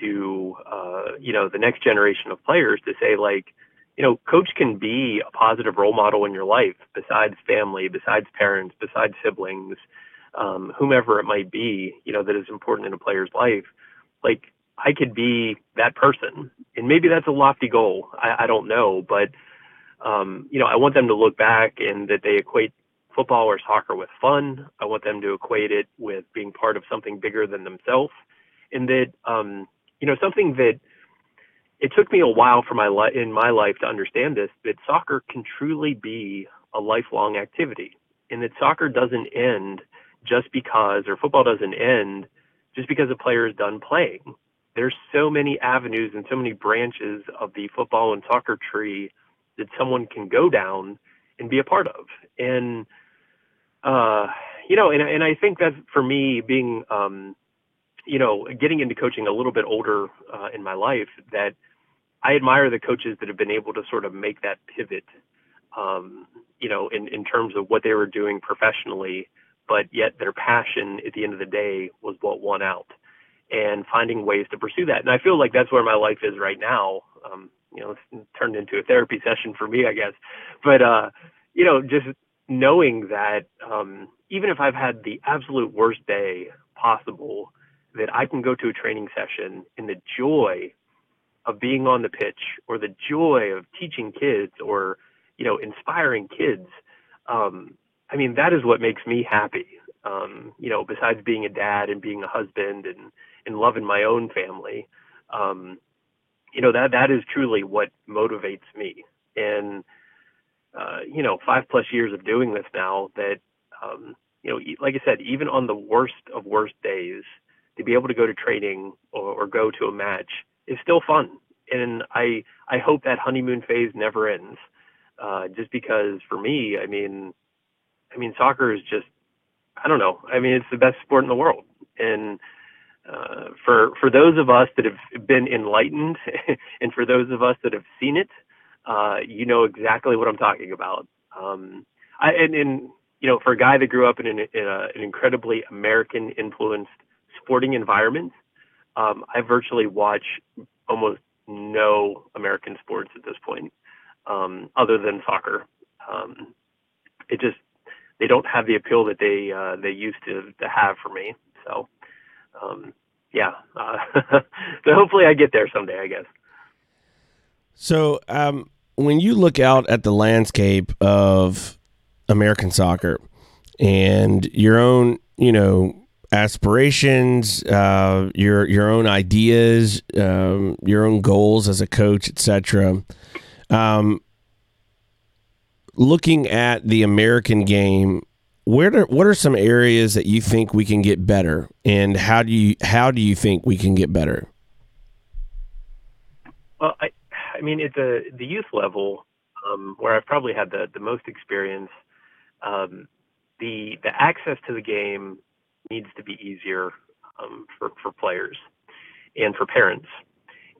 to uh, you know the next generation of players to say like you know coach can be a positive role model in your life besides family besides parents besides siblings um, whomever it might be you know that is important in a player's life. Like i could be that person and maybe that's a lofty goal i, I don't know but um, you know i want them to look back and that they equate football or soccer with fun. I want them to equate it with being part of something bigger than themselves and that um, you know, something that it took me a while for my life in my life to understand this that soccer can truly be a lifelong activity and that soccer doesn't end just because or football doesn't end just because a player is done playing. There's so many avenues and so many branches of the football and soccer tree that someone can go down and be a part of. And uh you know and and I think that for me being um you know, getting into coaching a little bit older uh, in my life, that I admire the coaches that have been able to sort of make that pivot, um, you know, in, in terms of what they were doing professionally, but yet their passion at the end of the day was what won out and finding ways to pursue that. And I feel like that's where my life is right now. Um, you know, it's turned into a therapy session for me, I guess. But, uh, you know, just knowing that um, even if I've had the absolute worst day possible, that I can go to a training session and the joy of being on the pitch or the joy of teaching kids or you know inspiring kids um, i mean that is what makes me happy um, you know besides being a dad and being a husband and and loving my own family, um, you know that that is truly what motivates me. And uh, you know, five plus years of doing this now, that um, you know, like I said, even on the worst of worst days, to be able to go to training or, or go to a match is still fun. And I I hope that honeymoon phase never ends. Uh, just because for me, I mean, I mean, soccer is just I don't know. I mean, it's the best sport in the world, and uh, for for those of us that have been enlightened, and for those of us that have seen it, uh, you know exactly what I'm talking about. Um, I, and, and you know, for a guy that grew up in an, in a, an incredibly American influenced sporting environment, um, I virtually watch almost no American sports at this point, um, other than soccer. Um, it just they don't have the appeal that they uh, they used to to have for me. So um, yeah, uh, so hopefully I get there someday. I guess. So um, when you look out at the landscape of American soccer and your own, you know, aspirations, uh, your your own ideas, um, your own goals as a coach, etc. Um, looking at the American game, where do, what are some areas that you think we can get better, and how do you how do you think we can get better? Well, I, I mean, at the the youth level, um, where I've probably had the the most experience, um, the the access to the game needs to be easier um, for for players and for parents.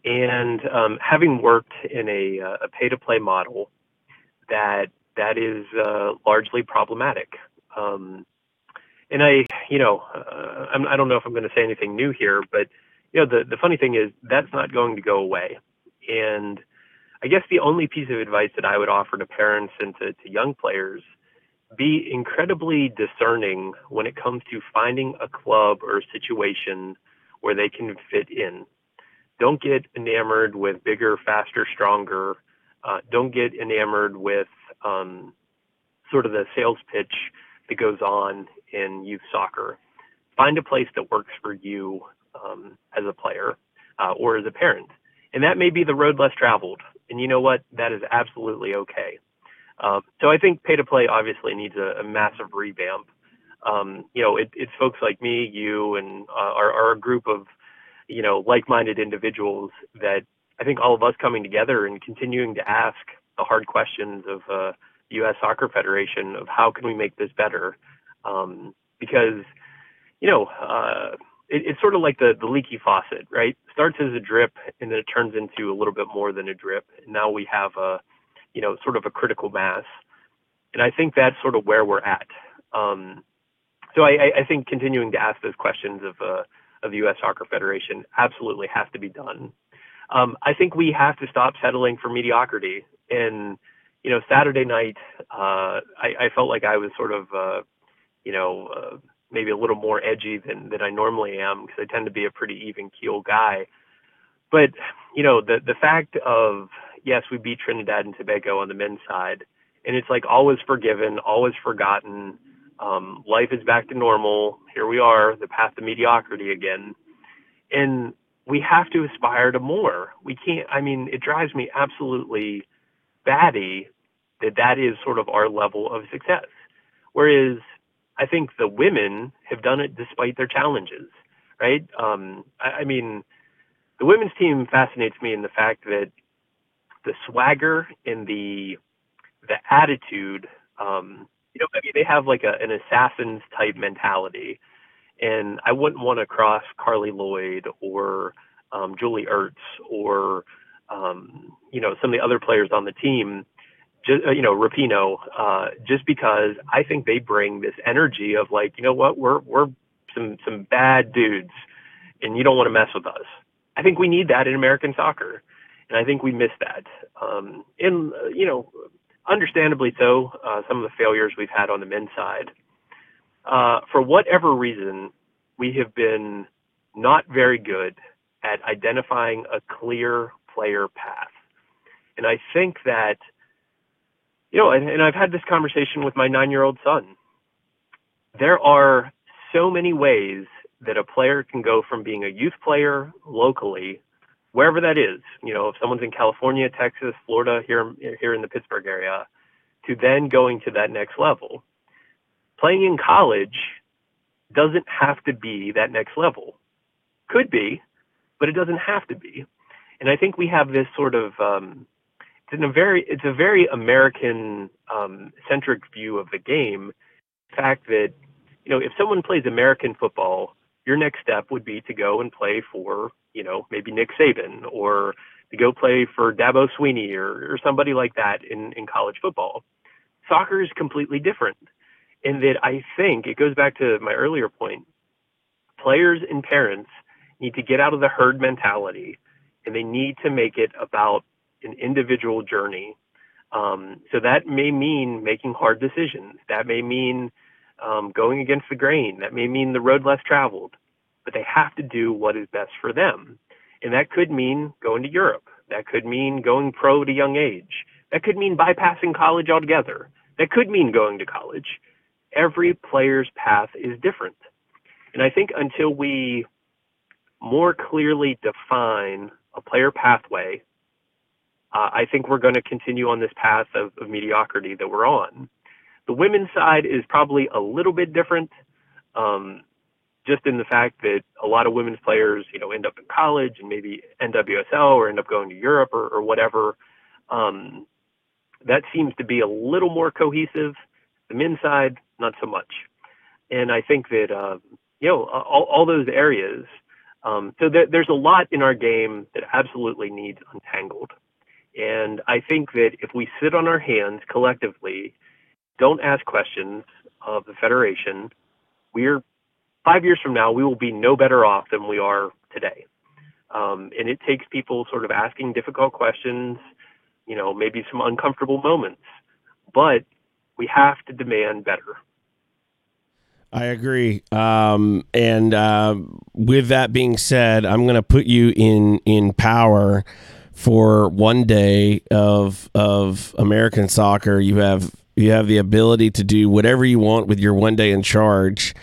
And um, having worked in a, uh, a pay to play model, that that is uh, largely problematic. Um, and I, you know, uh, I'm, I don't know if I'm going to say anything new here, but you know, the the funny thing is that's not going to go away. And I guess the only piece of advice that I would offer to parents and to, to young players be incredibly discerning when it comes to finding a club or situation where they can fit in. Don't get enamored with bigger, faster, stronger. Uh, don't get enamored with um, sort of the sales pitch that goes on in youth soccer. Find a place that works for you um, as a player uh, or as a parent. And that may be the road less traveled. And you know what? That is absolutely okay. Um, so I think pay to play obviously needs a, a massive revamp. Um, you know, it, it's folks like me, you, and uh, group of, you know, like-minded individuals that I think all of us coming together and continuing to ask the hard questions of uh, the U.S. Soccer Federation of how can we make this better, um, because, you know, uh, it, it's sort of like the the leaky faucet, right? Starts as a drip and then it turns into a little bit more than a drip. And now we have a you know, sort of a critical mass. And I think that's sort of where we're at. Um, so I, I, think continuing to ask those questions of, uh, of the U.S. Soccer Federation absolutely has to be done. Um, I think we have to stop settling for mediocrity. And, you know, Saturday night, uh, I, I, felt like I was sort of, uh, you know, uh, maybe a little more edgy than, than I normally am because I tend to be a pretty even keel guy. But, you know, the, the fact of yes, we beat Trinidad and Tobago on the men's side, and it's like always forgiven, always forgotten. Um, life is back to normal. Here we are, the path to mediocrity again, and we have to aspire to more. We can't. I mean, it drives me absolutely batty that that is sort of our level of success. Whereas I think the women have done it despite their challenges, right? Um, I, I mean, the women's team fascinates me in the fact that the swagger and the the attitude. Um, you know, I mean, they have like a, an assassins type mentality, and I wouldn't want to cross Carli Lloyd or um, Julie Ertz or um, you know some of the other players on the team. Just, uh, you know, Rapinoe, uh, just because I think they bring this energy of like, you know what, we're we're some some bad dudes, and you don't want to mess with us. I think we need that in American soccer and I think we missed that. Um, and uh, you know, understandably so, uh, some of the failures we've had on the men's side. Uh, for whatever reason, we have been not very good at identifying a clear player path. And I think that, you know, and, and I've had this conversation with my nine year old son. There are so many ways that a player can go from being a youth player locally, wherever that is, you know, if someone's in California, Texas, Florida, here here in the Pittsburgh area, to then going to that next level. Playing in college doesn't have to be that next level. Could be, but it doesn't have to be. And I think we have this sort of um, it's a very it's a very American um, centric view of the game. The fact that you know if someone plays American football, your next step would be to go and play for you know maybe Nick Saban or to go play for Dabo Swinney or, or somebody like that in, in college football. Soccer is completely different in that I think it goes back to my earlier point. Players and parents need to get out of the herd mentality and they need to make it about an individual journey. Um, so that may mean making hard decisions. That may mean um, going against the grain. That may mean the road less traveled. But they have to do what is best for them. And that could mean going to Europe. That could mean going pro at a young age. That could mean bypassing college altogether. That could mean going to college. Every player's path is different. And I think until we more clearly define a player pathway uh, I think we're going to continue on this path of, of, mediocrity that we're on. The women's side is probably a little bit different, um, just in the fact that a lot of women's players, you know, end up in college and maybe NWSL or end up going to Europe or, or whatever. Um, that seems to be a little more cohesive. The men's side, not so much. And I think that, uh, you know, all, all those areas. Um, so there, there's a lot in our game that absolutely needs untangled. And I think that if we sit on our hands collectively, don't ask questions of the Federation, we're five years from now, we will be no better off than we are today. Um, and it takes people sort of asking difficult questions, you know, maybe some uncomfortable moments, but we have to demand better. I agree. Um, and uh, with that being said, I'm going to put you in in power for one day of of American soccer. You have you have the ability to do whatever you want with your one day in charge.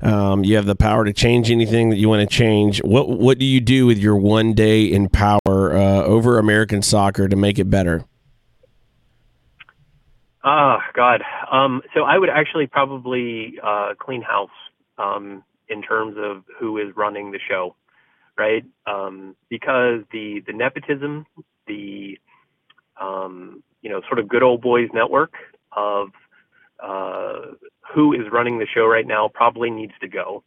Um, you have the power to change anything that you want to change. What what do you do with your one day in power uh, over American soccer to make it better? Oh God. Um, so I would actually probably uh, clean house um, in terms of who is running the show right? Um, because the the nepotism, the um, you know sort of good old boys network of uh, who is running the show right now probably needs to go.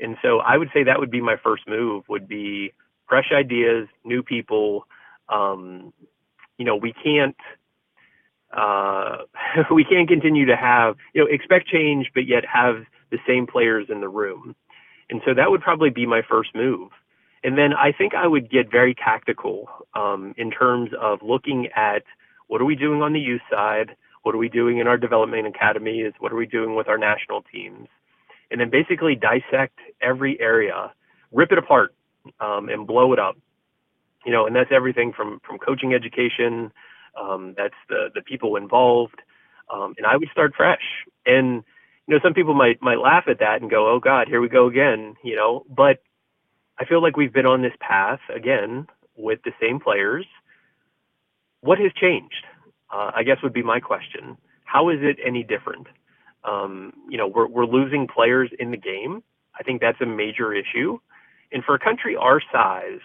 And so I would say that would be my first move. Would be fresh ideas, new people. Um, you know, we can't uh, we can't continue to have you know expect change, but yet have the same players in the room. And so that would probably be my first move. And then I think I would get very tactical um, in terms of looking at what are we doing on the youth side? What are we doing in our development academies? What are we doing with our national teams? And then basically dissect every area, rip it apart, um, and blow it up. You know, and that's everything from from coaching education. Um, that's the the people involved. Um, and I would start fresh. And you know, some people might might laugh at that and go, "Oh God, here we go again." You know, but I feel like we've been on this path again with the same players. What has changed? Uh, I guess would be my question. How is it any different? Um, you know, we're, we're losing players in the game. I think that's a major issue. And for a country our size,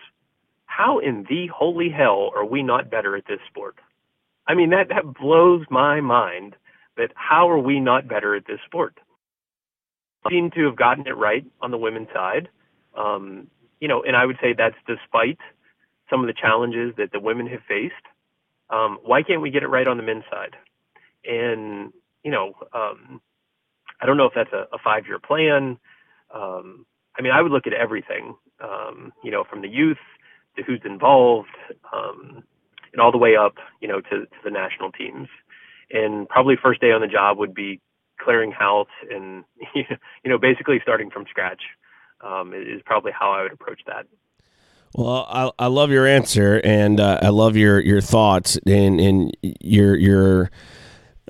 how in the holy hell are we not better at this sport? I mean, that, that blows my mind that how are we not better at this sport? Seem to have gotten it right on the women's side. Um, you know, and I would say that's despite some of the challenges that the women have faced. Um, why can't we get it right on the men's side? And you know, um, I don't know if that's a, a five-year plan. Um, I mean, I would look at everything, um, you know, from the youth to who's involved, um, and all the way up, you know, to, to the national teams. And probably first day on the job would be clearing house and you know basically starting from scratch um, is probably how I would approach that. Well, I, I love your answer, and uh, I love your, your thoughts and, and your your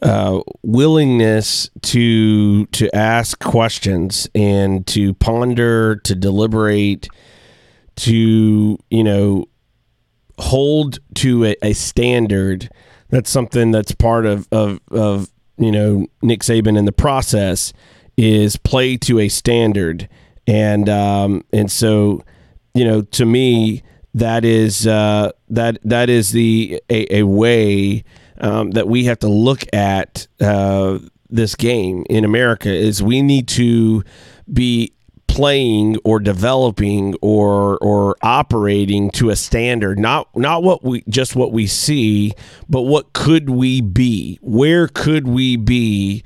uh, willingness to to ask questions and to ponder, to deliberate, to you know hold to a, a standard. That's something that's part of, of of you know Nick Saban in the process is play to a standard, and um, and so you know to me that is uh, that that is the a, a way um, that we have to look at uh, this game in America is we need to be playing or developing or or operating to a standard not not what we just what we see but what could we be? Where could we be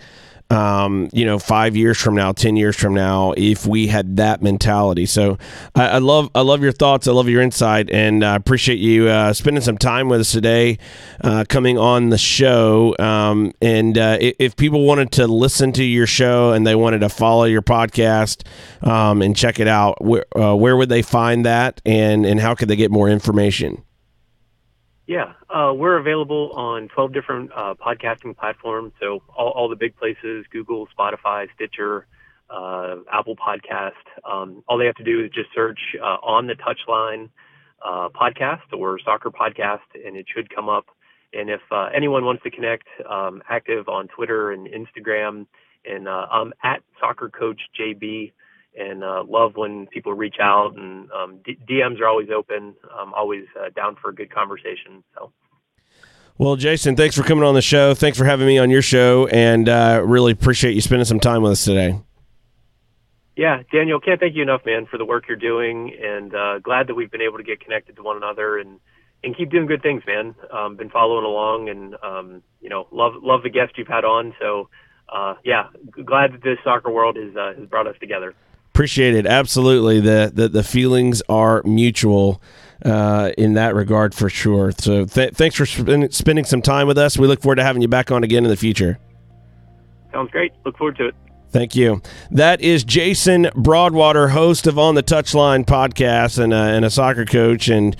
um, you know, five years from now, ten years from now, if we had that mentality. So, I, I love, I love your thoughts. I love your insight, and I appreciate you uh, spending some time with us today, uh, coming on the show. Um, and uh, if people wanted to listen to your show and they wanted to follow your podcast um, and check it out, where, uh, where would they find that, and and how could they get more information? Yeah, uh, we're available on 12 different uh, podcasting platforms. So all, all, the big places: Google, Spotify, Stitcher, uh, Apple Podcast. Um, all they have to do is just search uh, on the Touchline uh, podcast or Soccer Podcast, and it should come up. And if uh, anyone wants to connect, um, active on Twitter and Instagram, and I'm at Soccer Coach JB and uh, love when people reach out and um, D- DMs are always open. I'm always uh, down for a good conversation. So. Well, Jason, thanks for coming on the show. Thanks for having me on your show, and uh, really appreciate you spending some time with us today. Yeah, Daniel, can't thank you enough, man, for the work you're doing, and uh, glad that we've been able to get connected to one another and and keep doing good things, man. Um, been following along, and um, you know, love love the guests you've had on. So, uh, yeah, glad that this soccer world has uh, has brought us together. Appreciate it. Absolutely. The, the, the feelings are mutual uh, in that regard for sure. So th- thanks for sp- spending some time with us. We look forward to having you back on again in the future. Sounds great. Look forward to it. Thank you. That is Jason Broadwater, host of On the Touchline podcast and, uh, and a soccer coach. And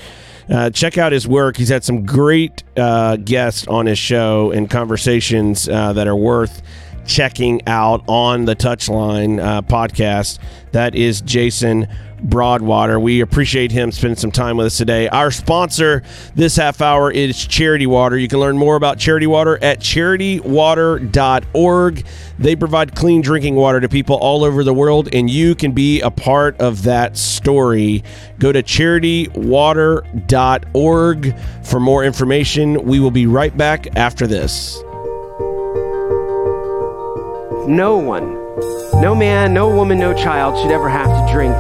uh, check out his work. He's had some great uh, guests on his show and conversations uh, that are worth checking out on the Touchline uh, podcast. That is Jason Broadwater. We appreciate him spending some time with us today. Our sponsor this half hour is Charity Water. You can learn more about Charity Water at charitywater.org. They provide clean drinking water to people all over the world, and you can be a part of that story. Go to charitywater.org for more information. We will be right back after this. No one, no man, no woman, no child should ever have to drink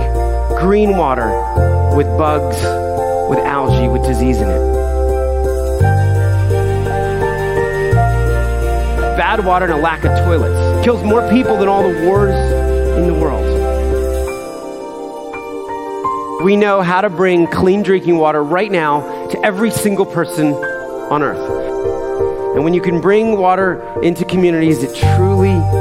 green water with bugs, with algae, with disease in it. Bad water and a lack of toilets kills more people than all the wars in the world. We know how to bring clean drinking water right now to every single person on earth. And when you can bring water into communities, it truly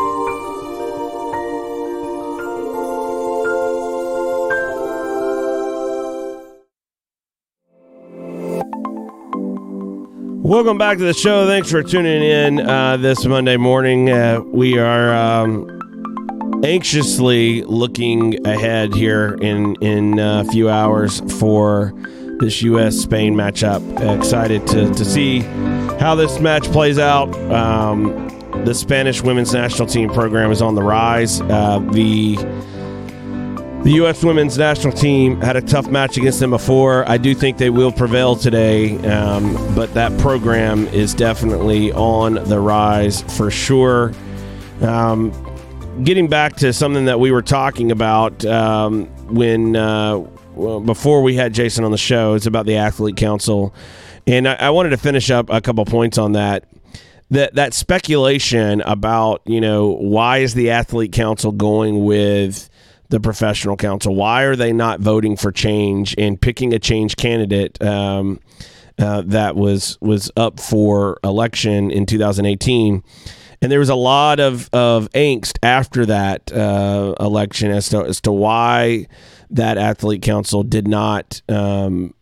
Welcome back to the show. Thanks for tuning in uh, this Monday morning. Uh, we are um, anxiously looking ahead here in in a few hours for this U.S. Spain matchup. Excited to, to see how this match plays out. Um, the Spanish women's national team program is on the rise. Uh, the the U.S. women's national team had a tough match against them before. I do think they will prevail today, um, but that program is definitely on the rise for sure. Um, getting back to something that we were talking about um, when uh, before we had Jason on the show, it's about the athlete council, and I, I wanted to finish up a couple points on that. that that speculation about you know why is the athlete council going with the professional council? Why are they not voting for change and picking a change candidate um, uh, that was was up for election in 2018? And there was a lot of, of angst after that uh, election as to as to why that athlete council did not um,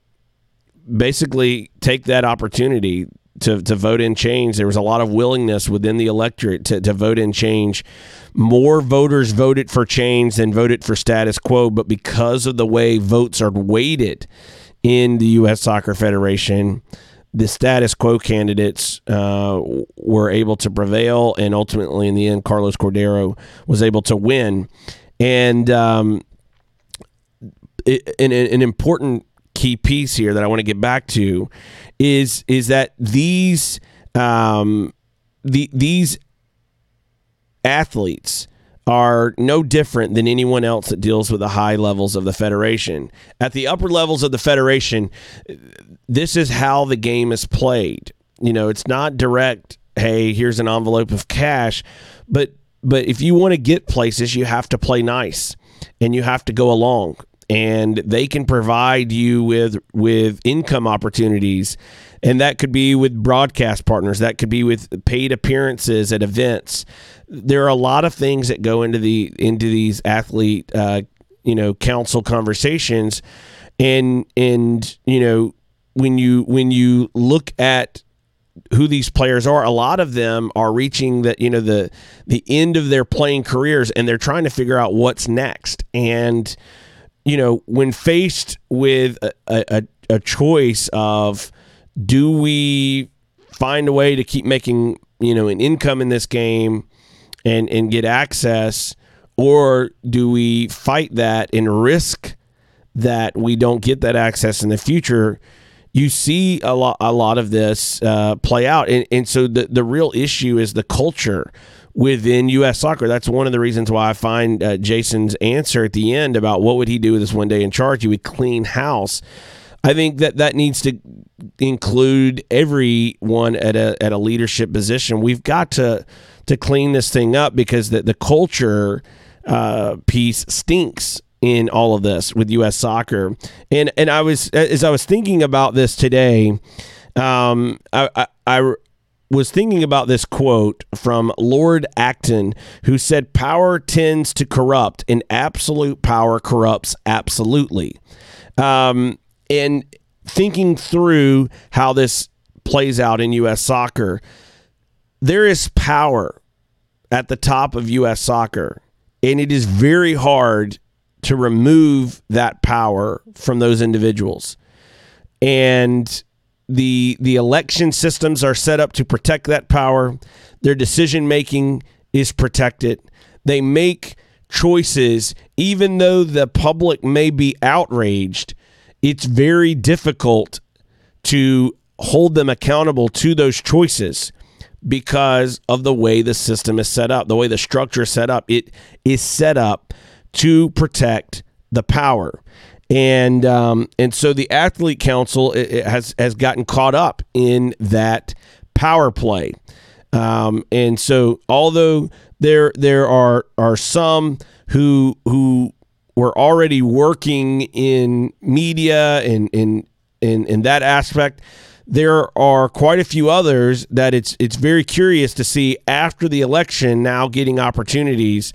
basically take that opportunity to, to vote in change. There was a lot of willingness within the electorate to, to vote in change. More voters voted for change than voted for status quo, but because of the way votes are weighted in the U.S. Soccer Federation, the status quo candidates uh, were able to prevail, and ultimately, in the end, Carlos Cordeiro was able to win. And um, it, an, an important key piece here that I want to get back to is is that these um, the these athletes are no different than anyone else that deals with the high levels of the federation. At the upper levels of the federation, this is how the game is played. You know, it's not direct, hey, here's an envelope of cash, but but if you want to get places, you have to play nice and you have to go along and they can provide you with with income opportunities. And that could be with broadcast partners. That could be with paid appearances at events. There are a lot of things that go into the into these athlete uh, you know council conversations. And and you know when you when you look at who these players are a lot of them are reaching the you know the the end of their playing careers and they're trying to figure out what's next. And you know, when faced with a, a, a choice of do we find a way to keep making, you know, an income in this game and, and get access, or do we fight that and risk that we don't get that access in the future? You see a lot, a lot of this uh, play out, and, and so the the real issue is the culture within U.S. soccer. That's one of the reasons why I find uh, Jason's answer at the end about what would he do with this one day in charge. He would clean house. I think that that needs to include everyone at a at a leadership position. We've got to to clean this thing up because the the culture uh, piece stinks in all of this with U.S. soccer. And and I was as I was thinking about this today, um, I, I, I was thinking about this quote from Lord Acton, who said, Power tends to corrupt, and absolute power corrupts absolutely. Um, and thinking through how this plays out in U.S. soccer, there is power at the top of U.S. soccer, and it is very hard to remove that power from those individuals. And the the election systems are set up to protect that power. Their decision making is protected. They make choices even though the public may be outraged. It's very difficult to hold them accountable to those choices because of the way the system is set up, the way the structure is set up. It is set up to protect the power and um, and so the athlete council has has gotten caught up in that power play, um, and so although there there are are some who who were already working in media and in in in that aspect. There are quite a few others that it's it's very curious to see after the election now getting opportunities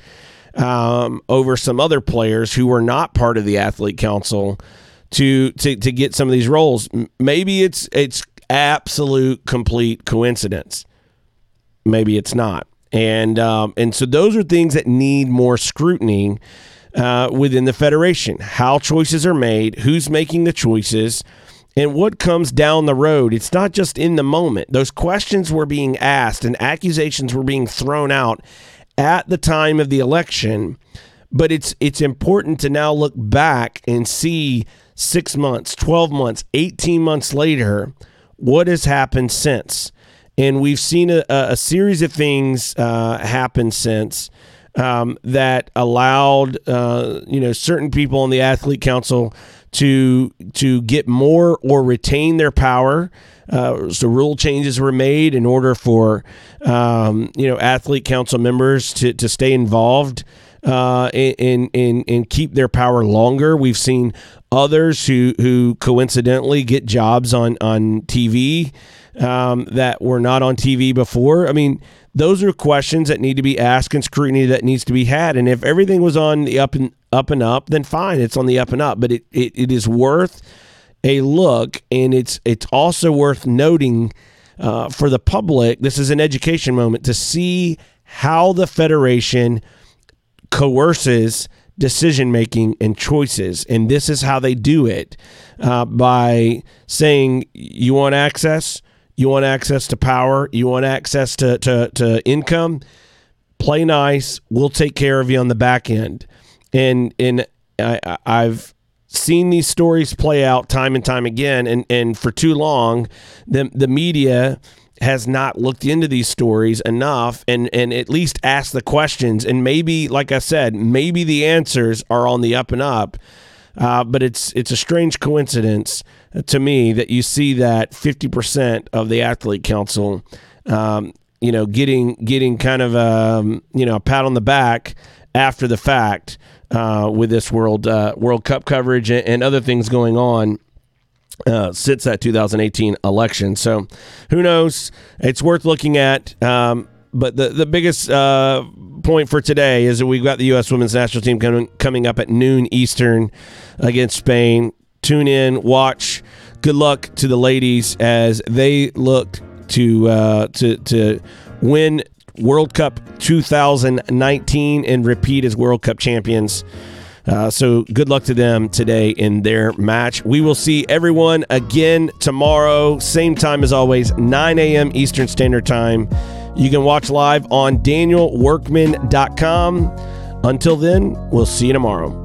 um, over some other players who were not part of the athlete council to to to get some of these roles. Maybe it's it's absolute complete coincidence. Maybe it's not. And um, and so those are things that need more scrutiny uh, within the federation. How choices are made, who's making the choices, and what comes down the road. It's not just in the moment. Those questions were being asked and accusations were being thrown out at the time of the election, but it's it's important to now look back and see 6 months, 12 months, 18 months later what has happened since. And we've seen a, a series of things uh, happen since um, that allowed uh, you know certain people on the athlete council to to get more or retain their power. Uh, so rule changes were made in order for um, you know athlete council members to, to stay involved uh, and and keep their power longer. We've seen others who who coincidentally get jobs on on TV um, that were not on TV before. I mean, those are questions that need to be asked and scrutiny that needs to be had. And if everything was on the up and up and up, then fine, it's on the up and up. But it, it, it is worth a look, and it's it's also worth noting uh, for the public. This is an education moment to see how the federation coerces decision making and choices, and this is how they do it uh, by saying you want access, you want access to power, you want access to to, to income. Play nice. We'll take care of you on the back end. And and I, I've seen these stories play out time and time again and and for too long the the media has not looked into these stories enough and and at least asked the questions and maybe like I said maybe the answers are on the up and up uh, but it's it's a strange coincidence to me that you see that 50% of the athlete council um, you know getting getting kind of a um, you know a pat on the back after the fact uh, with this World uh, World Cup coverage and, and, other things going on uh, since that 2018 election. So, who knows? It's worth looking at. Um, but the the biggest uh, point for today is that we've got the U.S. Women's National Team coming coming up at noon Eastern against Spain. Tune in, watch. Good luck to the ladies as they look to uh, to to win World Cup 2019 and repeat as World Cup champions. Uh, so good luck to them today in their match. We will see everyone again tomorrow, same time as always, 9 a.m. Eastern Standard Time. You can watch live on danielworkman.com. Until then, we'll see you tomorrow.